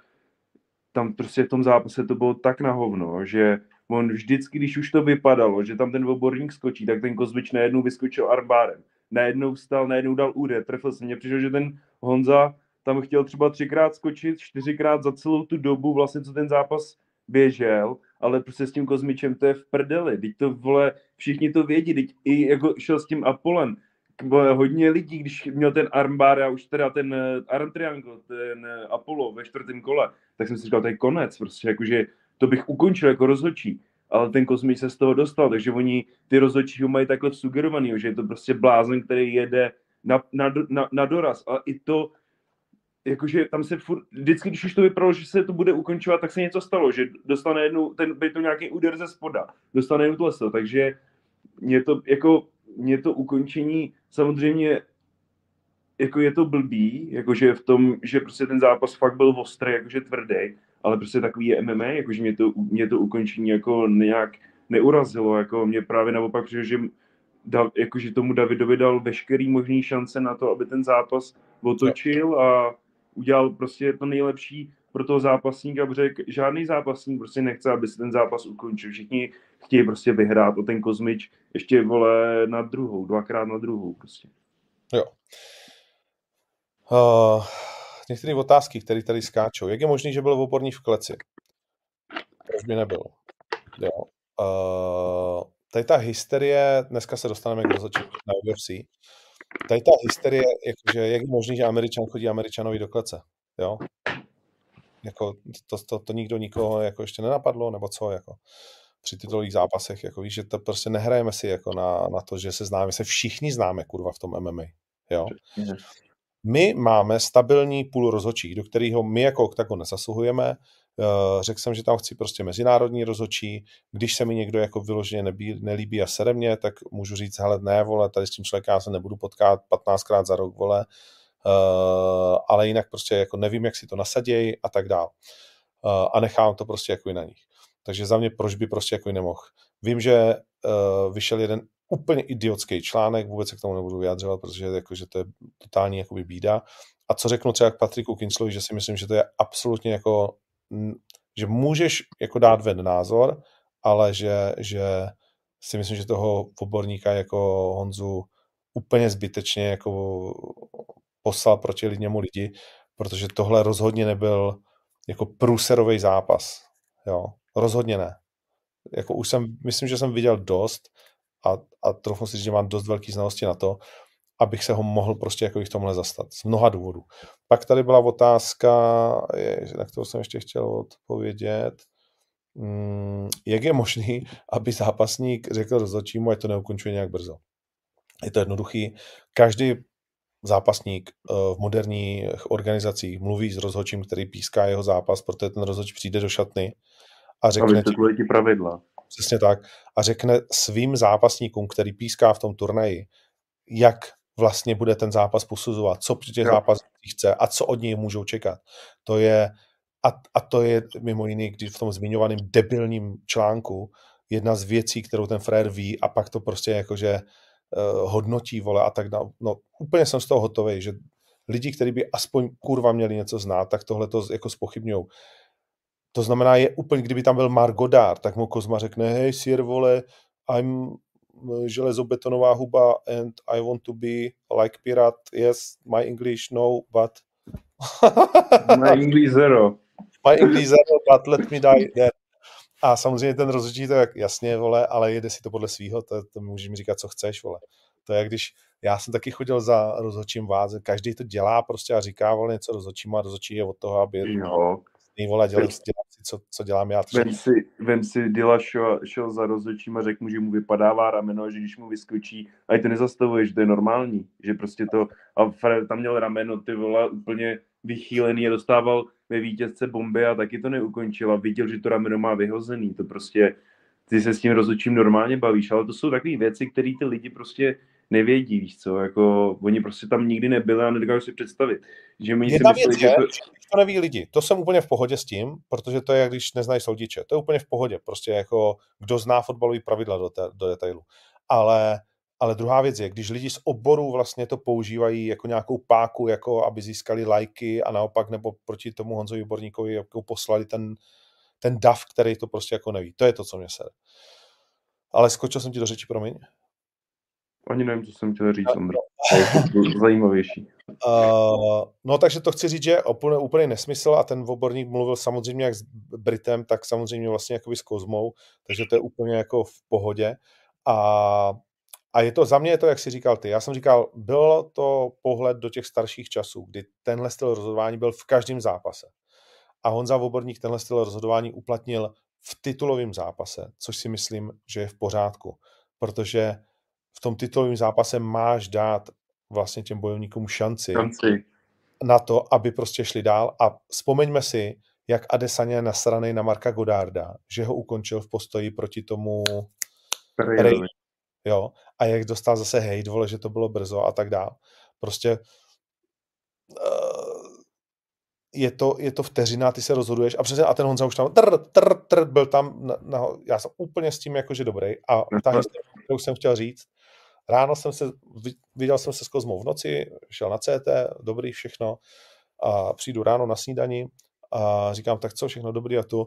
tam prostě v tom zápase to bylo tak na hovno, že on vždycky, když už to vypadalo, že tam ten oborník skočí, tak ten Kozmič najednou vyskočil arbárem najednou vstal, najednou dal úder, trefil se. Mně přišlo, že ten Honza tam chtěl třeba třikrát skočit, čtyřikrát za celou tu dobu, vlastně co ten zápas běžel, ale prostě s tím Kozmičem to je v prdeli. Teď to, vole, všichni to vědí, teď i jako šel s tím Apolem, hodně lidí, když měl ten armbar a už teda ten eh, arm triangle, ten eh, Apollo ve čtvrtém kole, tak jsem si říkal, to je konec, prostě jakože to bych ukončil jako rozhodčí ale ten kosmič se z toho dostal, takže oni ty rozhodčí ho mají takhle sugerovaný, že je to prostě blázen, který jede na, na, na, na doraz. A i to, jakože tam se furt, vždycky, když už to vypadalo, že se to bude ukončovat, tak se něco stalo, že dostane jednu, ten, by to nějaký úder ze spoda, dostane jednu tleso, takže mě to, jako, mě to ukončení samozřejmě jako je to blbý, jakože v tom, že prostě ten zápas fakt byl ostrý, jakože tvrdý, ale prostě takový je MMA, jakože mě to, mě to ukončení jako nějak neurazilo, jako mě právě naopak přišlo, že da, jakože tomu Davidovi dal veškerý možný šance na to, aby ten zápas otočil a udělal prostě to nejlepší pro toho zápasníka, protože žádný zápasník prostě nechce, aby se ten zápas ukončil. Všichni chtějí prostě vyhrát o ten kozmič ještě vole na druhou, dvakrát na druhou prostě. Jo. Uh, některé otázky, které tady skáčou. Jak je možné, že byl oporní v kleci? Proč by nebyl? Jo. Uh, tady ta hysterie, dneska se dostaneme k rozhodčení na UFC, tady ta hysterie, jakože jak je možné, že Američan chodí Američanovi do klece? Jo? Jako, to, to, to nikdo nikoho jako ještě nenapadlo, nebo co? Jako při titulových zápasech, jako víš, že to prostě nehrajeme si jako na, na to, že se známe, se všichni známe, kurva, v tom MMA, jo. My máme stabilní půl rozhodčích, do kterého my jako OKTAGON nezasluhujeme. Eh, řekl jsem, že tam chci prostě mezinárodní rozhodčí. Když se mi někdo jako vyloženě nebí, nelíbí a sere mě, tak můžu říct, hele, ne, vole, tady s tím člověkem já se nebudu potkat 15krát za rok, vole, uh, ale jinak prostě jako nevím, jak si to nasadějí a tak dál. Uh, a nechám to prostě jako i na nich. Takže za mě proč by prostě jako nemohl. Vím, že uh, vyšel jeden úplně idiotský článek, vůbec se k tomu nebudu vyjadřovat, protože jako, že to je totální jakoby bída. A co řeknu třeba k Patriku Kinslovi, že si myslím, že to je absolutně jako, že můžeš jako dát ven názor, ale že, že si myslím, že toho oborníka jako Honzu úplně zbytečně jako poslal proti němu lidi, protože tohle rozhodně nebyl jako průserový zápas. Jo, rozhodně ne. Jako už jsem, myslím, že jsem viděl dost a, a trochu si říct, že mám dost velký znalosti na to, abych se ho mohl prostě jako v tomhle zastat. Z mnoha důvodů. Pak tady byla otázka, na kterou jsem ještě chtěl odpovědět. Mm, jak je možný, aby zápasník řekl rozhodčímu, ať to neukončuje nějak brzo? Je to jednoduchý. Každý zápasník eh, v moderních organizacích mluví s rozhodčím, který píská jeho zápas, protože ten rozhodč přijde do šatny a řekne... A ti pravidla. Přesně tak. A řekne svým zápasníkům, který píská v tom turnaji, jak vlastně bude ten zápas posuzovat, co při těch zápasích chce a co od něj můžou čekat. To je, a, a to je mimo jiný, když v tom zmiňovaném debilním článku, jedna z věcí, kterou ten Frér ví a pak to prostě jakože uh, hodnotí, vole, a tak dále. No, úplně jsem z toho hotový, že lidi, kteří by aspoň kurva měli něco znát, tak tohle to jako spochybňují. To znamená, je úplně, kdyby tam byl Mark Godard, tak mu Kozma řekne, hej, Sir, vole, I'm železobetonová huba and I want to be like pirate. Yes, my English no, but... [LAUGHS] my English zero. My English zero, but let me die there. A samozřejmě ten rozhodčí to jak jasně, vole, ale jede si to podle svého, to, to můžeš mi říkat, co chceš, vole. To je, když já jsem taky chodil za rozhodčím váze, každý to dělá prostě a říká, vole, něco rozhodčím a rozhodčí je od toho, aby jo. Vole, dělal, dělal si, co, co dělám já. Vem si, vem si Dila šel, šel za rozhodčím a řekl mu, že mu vypadává rameno, že když mu vyskočí, a to nezastavuje, že to je normální, že prostě to, a Fred tam měl rameno, ty vole, úplně vychýlený a dostával ve vítězce bomby a taky to neukončil a viděl, že to rameno má vyhozený, to prostě, ty se s tím rozhodčím normálně bavíš, ale to jsou takové věci, které ty lidi prostě nevědí, víš co, jako oni prostě tam nikdy nebyli a nedokážu si představit. Že oni Jedna si myslí, věc je, že to... to neví lidi, to jsem úplně v pohodě s tím, protože to je, jak když neznají soudiče, to je úplně v pohodě, prostě jako kdo zná fotbalový pravidla do, te, do detailu. Ale ale druhá věc je, když lidi z oboru vlastně to používají jako nějakou páku, jako aby získali lajky a naopak nebo proti tomu Honzovi Borníkovi jako poslali ten, ten dav, který to prostě jako neví. To je to, co mě se. Ale skočil jsem ti do řeči, promiň. Ani nevím, co jsem chtěl říct, Ondro. Je [LAUGHS] zajímavější. Uh, no takže to chci říct, že úplně, úplně nesmysl a ten oborník mluvil samozřejmě jak s Britem, tak samozřejmě vlastně jako s Kozmou, takže to je úplně jako v pohodě. A, a je to, za mě je to, jak jsi říkal ty. Já jsem říkal, byl to pohled do těch starších časů, kdy tenhle styl rozhodování byl v každém zápase. A Honza Voborník tenhle styl rozhodování uplatnil v titulovém zápase, což si myslím, že je v pořádku, protože v tom titulovém zápase máš dát vlastně těm bojovníkům šanci, šanci. na to, aby prostě šli dál. A vzpomeňme si, jak Adesanya je nasranej na Marka Godarda, že ho ukončil v postoji proti tomu Ray, jo, a jak dostal zase hejt, vole, že to bylo brzo a tak dál. Prostě uh, je to, je to vteřina, ty se rozhoduješ. A přesně a ten Honza už tam tr, tr, tr, byl tam, na, na, já jsem úplně s tím jakože dobrý a ta historie, kterou jsem chtěl říct, Ráno jsem se, viděl jsem se s Kozmou v noci, šel na CT, dobrý všechno, a přijdu ráno na snídani a říkám, tak co, všechno dobrý a tu,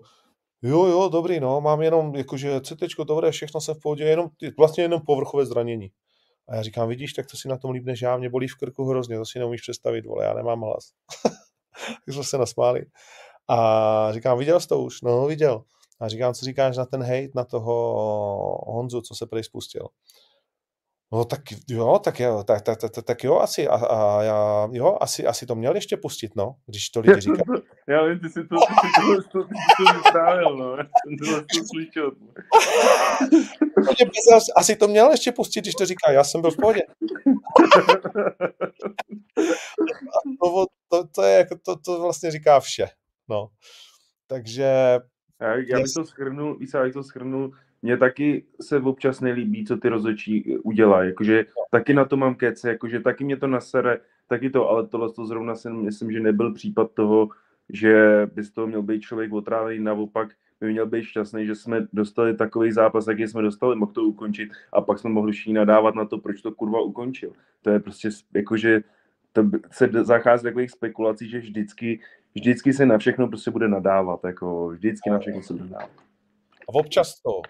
jo, jo, dobrý, no, mám jenom, jakože CT, dobré, všechno jsem v pohodě, jenom, vlastně jenom povrchové zranění. A já říkám, vidíš, tak to si na tom líp než já, mě bolí v krku hrozně, to si neumíš představit, vole, já nemám hlas. [LAUGHS] tak jsme se nasmáli. A říkám, viděl jsi to už? No, viděl. A říkám, co říkáš na ten hate na toho Honzu, co se prej spustil. No tak jo, tak jo, tak, tak, tak, tak jo, asi, a, a já, jo, asi, asi to měl ještě pustit, no, když to lidi říkají. [LAUGHS] Já vím, ty si to, ty si to, ty si to vyprávěl, no, já jsem to vlastně slyšel. asi to měl ještě pustit, když to říká, já jsem byl v pohodě. to, to, to, je, jako, to, to vlastně říká vše, no. Takže... Já, já bych to schrnul, víš, já bych to schrnul, mně taky se občas nelíbí, co ty rozhodčí udělají, jakože taky na to mám kece, jakože taky mě to nasere, taky to, ale tohle to zrovna si myslím, že nebyl případ toho, že by z toho měl být člověk otrávený, naopak by měl být šťastný, že jsme dostali takový zápas, jaký jsme dostali, mohl to ukončit a pak jsme mohli všichni nadávat na to, proč to kurva ukončil. To je prostě jakože to se zachází takových spekulací, že vždycky, vždycky se na všechno prostě bude nadávat, jako vždycky na všechno se bude nadávat. A občas to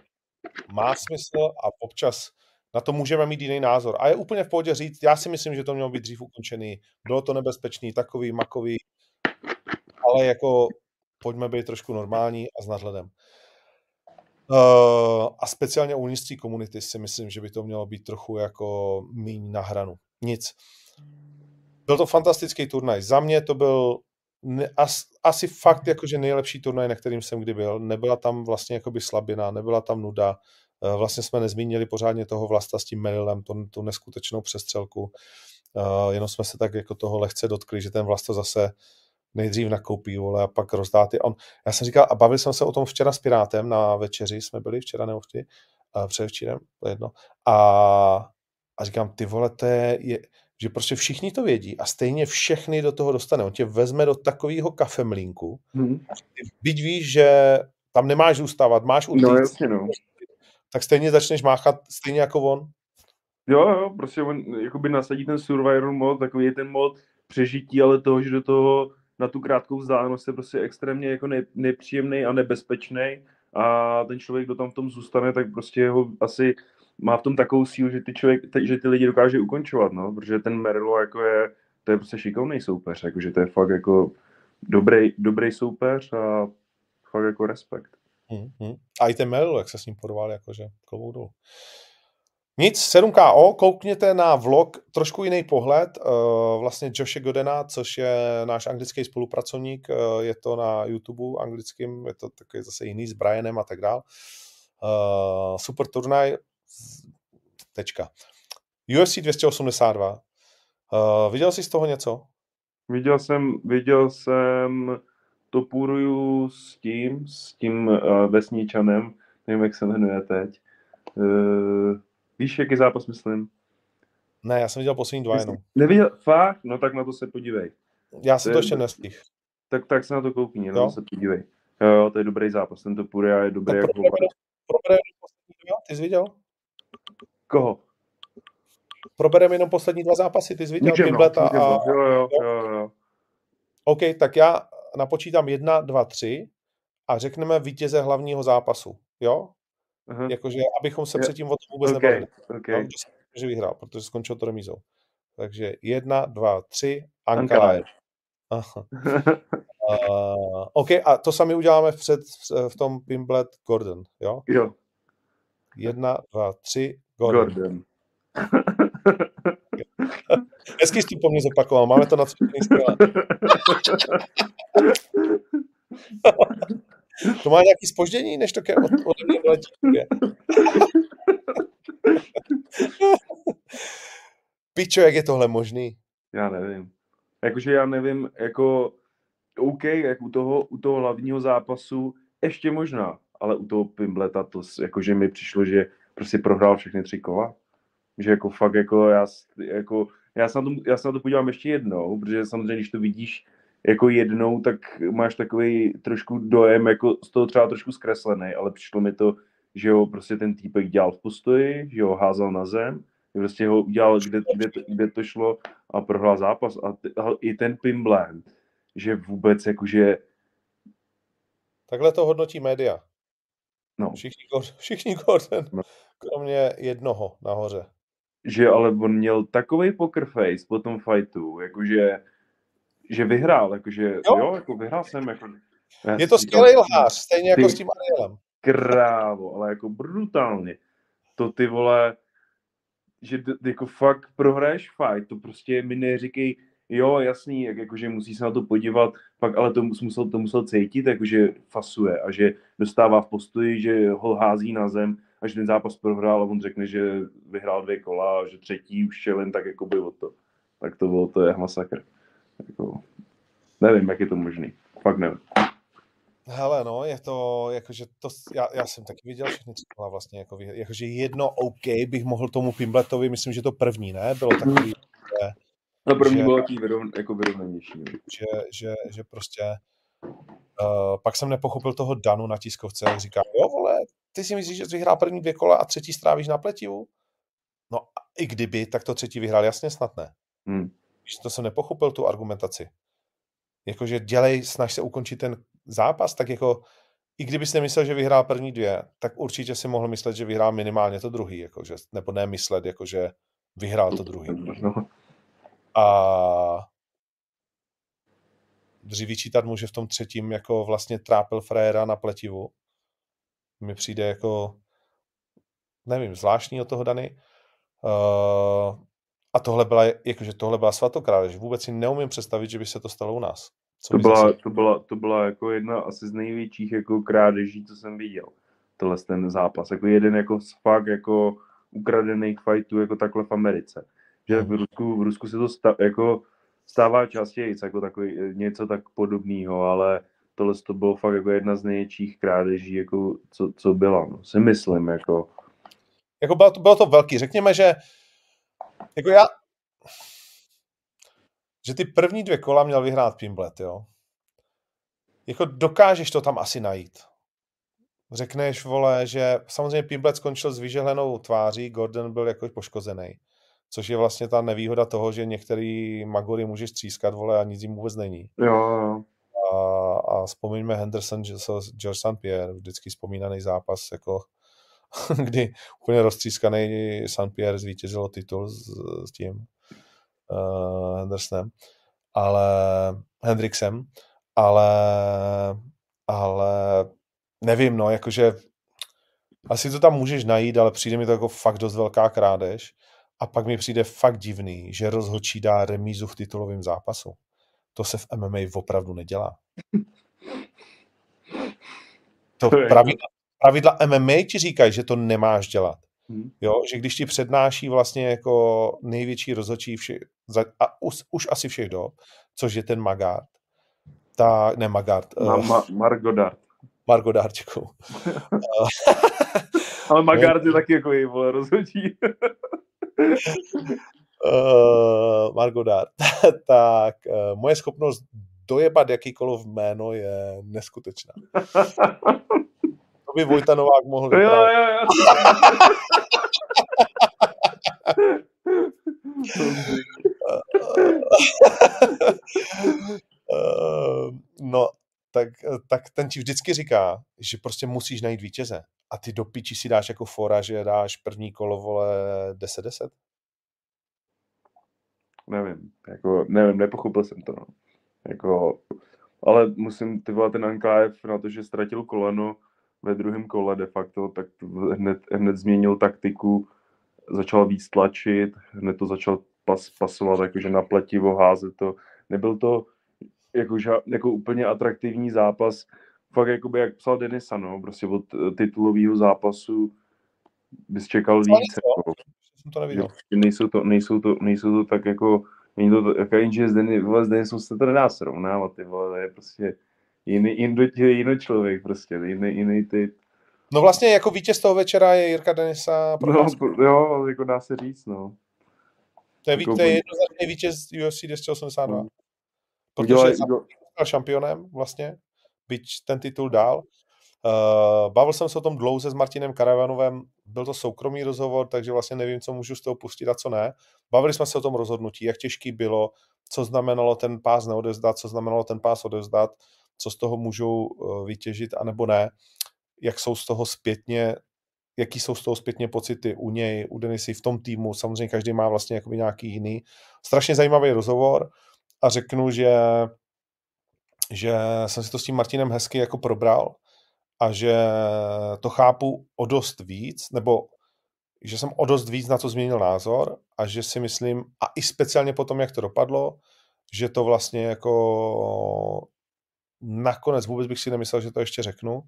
má smysl a občas na to můžeme mít jiný názor. A je úplně v pohodě říct, já si myslím, že to mělo být dřív ukončený, bylo to nebezpečný, takový, makový, ale jako pojďme být trošku normální a s nadhledem. Uh, a speciálně u nízcí komunity si myslím, že by to mělo být trochu jako míň na hranu. Nic. Byl to fantastický turnaj. Za mě to byl ne, as, asi fakt jakože nejlepší turnaj, na kterým jsem kdy byl. Nebyla tam vlastně jakoby slabina, nebyla tam nuda. Uh, vlastně jsme nezmínili pořádně toho Vlasta s tím Merilem, tu, tu neskutečnou přestřelku. Uh, jenom jsme se tak jako toho lehce dotkli, že ten Vlasta zase nejdřív nakoupí, vole, a pak rozdá ty. On, já jsem říkal, a bavil jsem se o tom včera s Pirátem na večeři, jsme byli včera nebo včera, a předevčírem, to jedno. A, a říkám, ty vole, to je, je, že prostě všichni to vědí a stejně všechny do toho dostane. On tě vezme do takového kafemlínku, hmm. byť víš, že tam nemáš zůstávat, máš utíct, no, jasně, no. tak stejně začneš máchat stejně jako on. Jo, jo, prostě on jakoby nasadí ten survival mod, takový je ten mod přežití, ale toho, že do toho na tu krátkou vzdálenost je prostě extrémně jako ne, nepříjemný a nebezpečný a ten člověk, kdo tam v tom zůstane, tak prostě ho asi má v tom takovou sílu, že ty, člověk, že ty lidi dokáže ukončovat, no, protože ten Merlo jako je, to je prostě šikovný soupeř, jakože to je fakt jako dobrý, dobrý soupeř a fakt jako respekt. Hmm, hmm. A i ten Merlo, jak se s ním porval, jakože klobouk dolů. Nic, 7KO, koukněte na vlog, trošku jiný pohled, uh, vlastně Joshe Godena, což je náš anglický spolupracovník, uh, je to na YouTube anglickým, je to takový zase jiný s Brianem a tak dál. Uh, super turnaj, tečka. UFC 282. Uh, viděl jsi z toho něco? Viděl jsem, viděl jsem Topuruju s tím, s tím uh, vesničanem, nevím, jak se jmenuje teď. Uh, Víš, jaký zápas myslím? Ne, já jsem viděl poslední dva jenom. Neviděl? Fakt? No tak na to se podívej. Já jsem to, to ještě nestihl. Tak, tak se na to koukni, no, se podívej. Jo, jo, to je dobrý zápas, tento Puria je dobrý jako probereme poslední dva, ty jsi viděl? Koho? Probereme jenom poslední dva zápasy, ty jsi viděl no, a... Jo, jo, jo, jo. OK, tak já napočítám jedna, dva, tři a řekneme vítěze hlavního zápasu, jo? Uh-huh. Jakože, abychom se předtím o tom vůbec okay. nebavili. Okay. No, že vyhrál, protože skončil to remízou. Takže jedna, dva, tři, Ankara. uh, [LAUGHS] OK, a to sami uděláme před, v tom Pimblet Gordon, jo? Jo. Jedna, dva, tři, Gordon. Gordon. [LAUGHS] Hezky jsi po mně zopakoval, máme to na cvičení [LAUGHS] To má nějaký spoždění, než to ke od, od mě letí. [LAUGHS] Pičo, jak je tohle možný? Já nevím. Jakože já nevím, jako OK, jak u toho, u toho hlavního zápasu ještě možná, ale u toho Pimbleta to jakože mi přišlo, že prostě prohrál všechny tři kola. Že jako fakt jako já, jako, já, se na to, já se na to podívám ještě jednou, protože samozřejmě, když to vidíš jako jednou, tak máš takový trošku dojem, jako z toho třeba trošku zkreslený, ale přišlo mi to, že ho prostě ten týpek dělal v postoji, že ho házal na zem, že prostě ho udělal, kde, kde, kde to šlo a prohrál zápas. A, t, a i ten Pimbland, že vůbec jakože... Takhle to hodnotí média. No. Všichni, všichni Gordon, no. Kromě jednoho nahoře. Že ale on měl takový poker face po tom fightu, jakože že vyhrál, jakože jo, jo jako vyhrál jsem. Jako, je to skvělý lhář, stejně jako ty, s tím Arielem. Krávo, ale jako brutálně. To ty vole, že jako fakt prohraješ fight, to prostě mi neříkej, jo, jasný, jak, jakože musí se na to podívat, pak ale to musel, to musel cítit, jakože fasuje a že dostává v postoji, že ho hází na zem a že ten zápas prohrál a on řekne, že vyhrál dvě kola a že třetí už šel jen tak jako by o to. Tak to bylo, to je masakr. Jako, nevím, jak je to možný. Fakt nevím. Hele, no, je to, jakože to, já, já jsem taky viděl všechny tři vlastně, jako, jakože jedno OK bych mohl tomu Pimbletovi, myslím, že to první, ne, bylo takový, že, No první že, bylo takový vyrovn, jako vyrovnanější. Že, že, že prostě, uh, pak jsem nepochopil toho Danu na tiskovce, jak říká, jo vole, ty si myslíš, že jsi vyhrál první dvě kola a třetí strávíš na pletivu? No i kdyby, tak to třetí vyhrál jasně snad ne. Hmm. To jsem nepochopil, tu argumentaci. Jakože dělej, snaž se ukončit ten zápas, tak jako i kdybys nemyslel, že vyhrál první dvě, tak určitě si mohl myslet, že vyhrál minimálně to druhý, jakože, nebo ne myslet, jakože vyhrál to druhý. A vyčítat mu, že v tom třetím jako vlastně trápil Frejera na pletivu. Mi přijde jako, nevím, zvláštní od toho Dany. Uh, a tohle byla, jakože tohle byla svatokrádež. Vůbec si neumím představit, že by se to stalo u nás. Co to, byla, to, byla, to byla jako jedna asi z největších jako krádeží, co jsem viděl. Tohle ten zápas. Jako jeden jako fakt jako ukradených fightů jako takhle v Americe. Že v Rusku, v Rusku se to sta, jako stává častěji, jako takový, něco tak podobného, ale tohle to bylo fakt jako jedna z největších krádeží, jako co, co byla, no, si myslím, jako. Jako bylo to, bylo to velký, řekněme, že jako já, že ty první dvě kola měl vyhrát Pimblet, jo. Jako dokážeš to tam asi najít. Řekneš, vole, že samozřejmě Pimblet skončil s vyžehlenou tváří, Gordon byl jako poškozený. Což je vlastně ta nevýhoda toho, že některý Magory můžeš třískat, vole, a nic jim vůbec není. Jo, jo. A, a vzpomeňme Henderson, George St. Pierre, vždycky vzpomínaný zápas, jako [LAUGHS] kdy úplně roztřískaný St. Pierre zvítězil titul s, s tím uh, Hendersonem, ale Hendrixem, ale ale nevím, no, jakože asi to tam můžeš najít, ale přijde mi to jako fakt dost velká krádež a pak mi přijde fakt divný, že rozhodčí dá remízu v titulovém zápasu. To se v MMA opravdu nedělá. [LAUGHS] To pravidla, pravidla MMA ti říkají, že to nemáš dělat. Hmm. Jo, že když ti přednáší vlastně jako největší rozhodčí všech, a už, už asi všech dob, což je ten Magard, ta, ne Magard. Ma, uh, ma, Margodard. Margodard, děkuju. [LAUGHS] Ale Magard je taky jako její vole rozhodčí. [LAUGHS] uh, Margodard. [LAUGHS] tak uh, moje schopnost dojebat jakýkoliv jméno je neskutečná. To by Vojta Novák mohl jo, jo, jo. uh, no, tak, tak ten ti vždycky říká, že prostě musíš najít vítěze. A ty do piči si dáš jako fora, že dáš první kolo, vole, 10-10? Nevím, jako, nevím, nepochopil jsem to, no. Jako, ale musím, ty vole, ten Anklájev na to, že ztratil koleno ve druhém kole de facto, tak hned, hned změnil taktiku, začal víc tlačit, hned to začal pas, pasovat, jakože na pletivo házet to. Nebyl to jako, jako úplně atraktivní zápas, fakt jakoby, jak psal Denisa, no, prostě od titulového zápasu bys čekal víc. Jako, jsem to neviděl. Nejsou to, nejsou to, nejsou to tak jako, není to, jako jenže s, Denis, s Denisou se to nedá srovnávat, ty vole, to je prostě jiný, jiný, jiný člověk prostě, jiný, jiný typ. No vlastně jako vítěz toho večera je Jirka Denisa. No, jo, jako dá se říct, no. To je, jako, to je jednoznačný vítěz UFC 282. Hmm. Protože je šampionem vlastně, byť ten titul dál. Uh, bavil jsem se o tom dlouze s Martinem Karavanovem, byl to soukromý rozhovor, takže vlastně nevím, co můžu z toho pustit a co ne. Bavili jsme se o tom rozhodnutí, jak těžký bylo, co znamenalo ten pás neodezdat, co znamenalo ten pás odezdat, co z toho můžou uh, vytěžit, anebo ne, jak jsou z toho zpětně, jaký jsou z toho zpětně pocity u něj, u Denisy v tom týmu, samozřejmě každý má vlastně jakoby nějaký jiný. Strašně zajímavý rozhovor a řeknu, že že jsem si to s tím Martinem hezky jako probral a že to chápu o dost víc, nebo že jsem o dost víc na to změnil názor a že si myslím, a i speciálně po tom, jak to dopadlo, že to vlastně jako nakonec vůbec bych si nemyslel, že to ještě řeknu,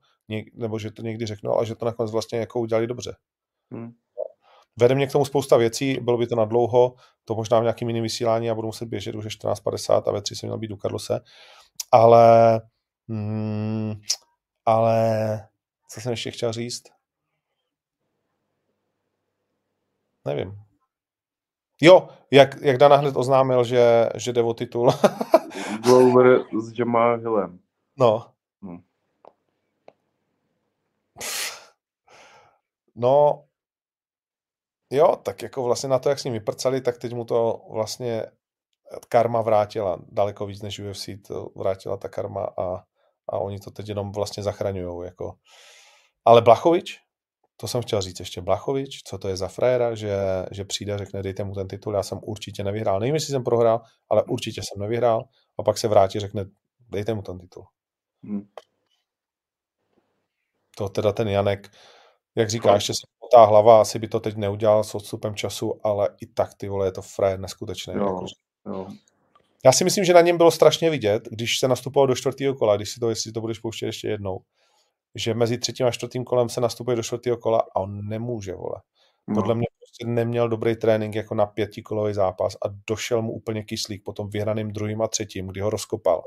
nebo že to někdy řeknu, ale že to nakonec vlastně jako udělali dobře. Hmm. Vede mě k tomu spousta věcí, bylo by to na dlouho, to možná v nějakým jiném vysílání a budu muset běžet už je 14.50 a ve 3 jsem měl být u Karlose, ale mm, ale co jsem ještě chtěl říct? Nevím. Jo, jak, jak Dana hned oznámil, že, že jde o titul. [LAUGHS] Glover s Jamal Hillem. No. Hmm. No, jo, tak jako vlastně na to, jak s ním vyprcali, tak teď mu to vlastně karma vrátila daleko víc než UFC, to vrátila ta karma a, a oni to teď jenom vlastně zachraňují. Jako. Ale Blachovič, to jsem chtěl říct ještě Blachovič, co to je za frajera, že, že přijde a řekne, dejte mu ten titul, já jsem určitě nevyhrál. Nevím, jestli jsem prohrál, ale určitě jsem nevyhrál. A pak se vrátí, řekne, Dejte mu ten titul. Hmm. To teda ten Janek, jak říká, ještě se potá hlava, asi by to teď neudělal s odstupem času, ale i tak, ty vole, je to frajer neskutečný. Jo, Jako, jo. Já si myslím, že na něm bylo strašně vidět, když se nastupoval do čtvrtého kola, když si to, jestli to budeš pouštět ještě jednou, že mezi třetím a čtvrtým kolem se nastupuje do čtvrtého kola a on nemůže, vole. Podle No. mě prostě neměl dobrý trénink jako na pětikolový zápas a došel mu úplně kyslík po tom vyhraným druhým a třetím, kdy ho rozkopal.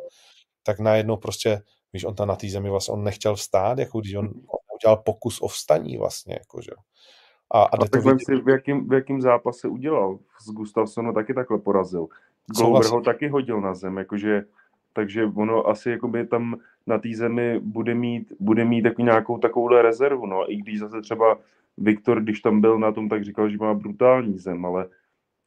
Tak najednou prostě, víš, on tam na té zemi vlastně, on nechtěl vstát, jako když on, on udělal pokus o vstaní vlastně, jako, že. A, a A to tak vem vidět, si, v jakým, v jakým zápase udělal. S Gustafsonem taky takhle porazil. Glover ho taky hodil na zem, jakože, takže ono asi jakoby tam na té zemi bude mít, bude mít jako nějakou takovouhle rezervu, no, i když zase třeba Viktor, když tam byl na tom, tak říkal, že má brutální zem, ale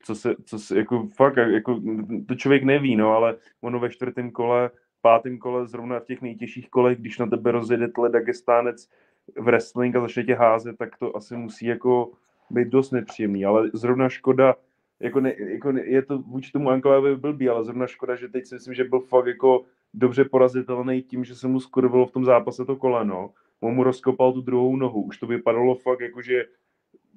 co se, co se jako fakt, jako, to člověk neví, no, ale ono ve čtvrtém kole, pátém kole, zrovna v těch nejtěžších kolech, když na tebe rozjede tle Dagestánec v wrestling a začne tě házet, tak to asi musí jako být dost nepříjemný, ale zrovna škoda, jako, ne, jako ne, je to vůči tomu Anklávi blbý, ale zrovna škoda, že teď si myslím, že byl fakt jako dobře porazitelný tím, že se mu skurvilo v tom zápase to koleno, on mu rozkopal tu druhou nohu, už to vypadalo fakt jako, že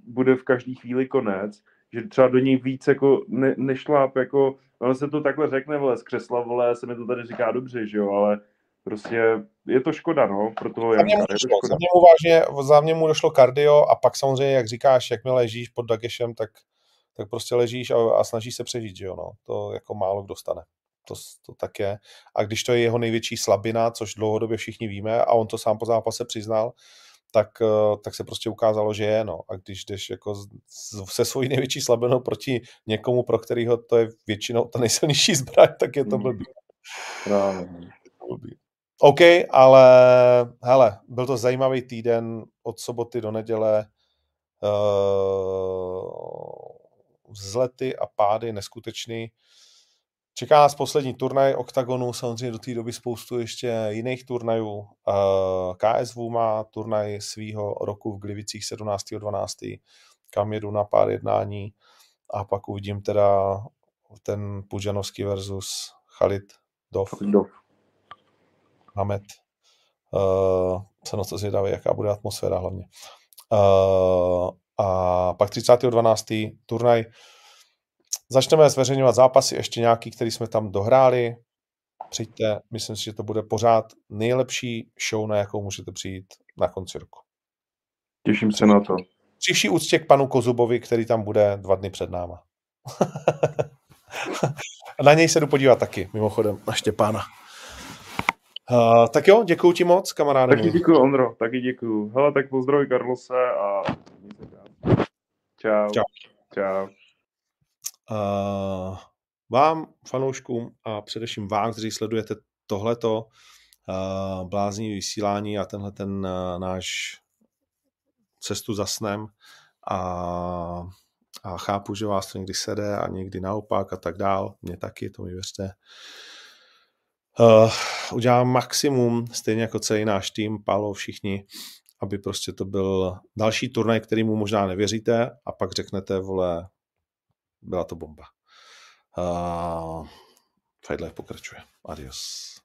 bude v každé chvíli konec, že třeba do něj víc jako ne, nešláp, jako, ono se to takhle řekne, vole, z křesla, vole, se mi to tady říká dobře, že jo, ale prostě je to škoda, no, pro toho Janka, je to došlo, za škoda. mě mu vážně, za mě mu došlo kardio a pak samozřejmě, jak říkáš, jakmile ležíš pod Dagešem, tak, tak prostě ležíš a, a snažíš se přežít, že jo, no. To jako málo kdo stane. To, to tak je. A když to je jeho největší slabina, což dlouhodobě všichni víme, a on to sám po zápase přiznal, tak, eh, tak se prostě ukázalo, že je, no. A když jdeš jako se svojí největší slabinou proti někomu, pro kterého to je většinou ta nejsilnější zbraň, tak je to Mhm. blbý. Právě. blbý. OK, ale hele, byl to zajímavý týden od soboty do neděle. Uh, vzlety a pády neskutečný. Čeká nás poslední turnaj OKTAGONu, samozřejmě do té doby spoustu ještě jiných turnajů. Uh, KSV má turnaj svýho roku v Glivicích 17.12., kam jedu na pár jednání a pak uvidím teda ten Pužanovský versus Khalid Dov. Do. Hamed. Uh, jsem na to zvědavý, jaká bude atmosféra hlavně. Uh, a pak 30.12. turnaj. Začneme zveřejňovat zápasy, ještě nějaký, který jsme tam dohráli. Přijďte, myslím si, že to bude pořád nejlepší show, na jakou můžete přijít na konci roku. Těším se na to. Při vší úctě k panu Kozubovi, který tam bude dva dny před náma. [LAUGHS] Na něj se jdu podívat taky, mimochodem, na Štěpána. Uh, tak jo, děkuji ti moc, kamaráde. Taky můj. děkuju, Ondro, taky děkuju. Hele, tak pozdravuj Karlose a. Čau. Čau. Čau. Uh, vám, fanouškům a především vám, kteří sledujete tohleto uh, blázní vysílání a tenhle ten uh, náš cestu za snem a, a chápu, že vás to někdy sede a někdy naopak a tak dál. Mě taky, to mi věřte. Uh, udělám maximum, stejně jako celý náš tým, Pálo, všichni, aby prostě to byl další turnaj, kterýmu možná nevěříte a pak řeknete, vole, byla to bomba. Uh, Life pokračuje. Adios.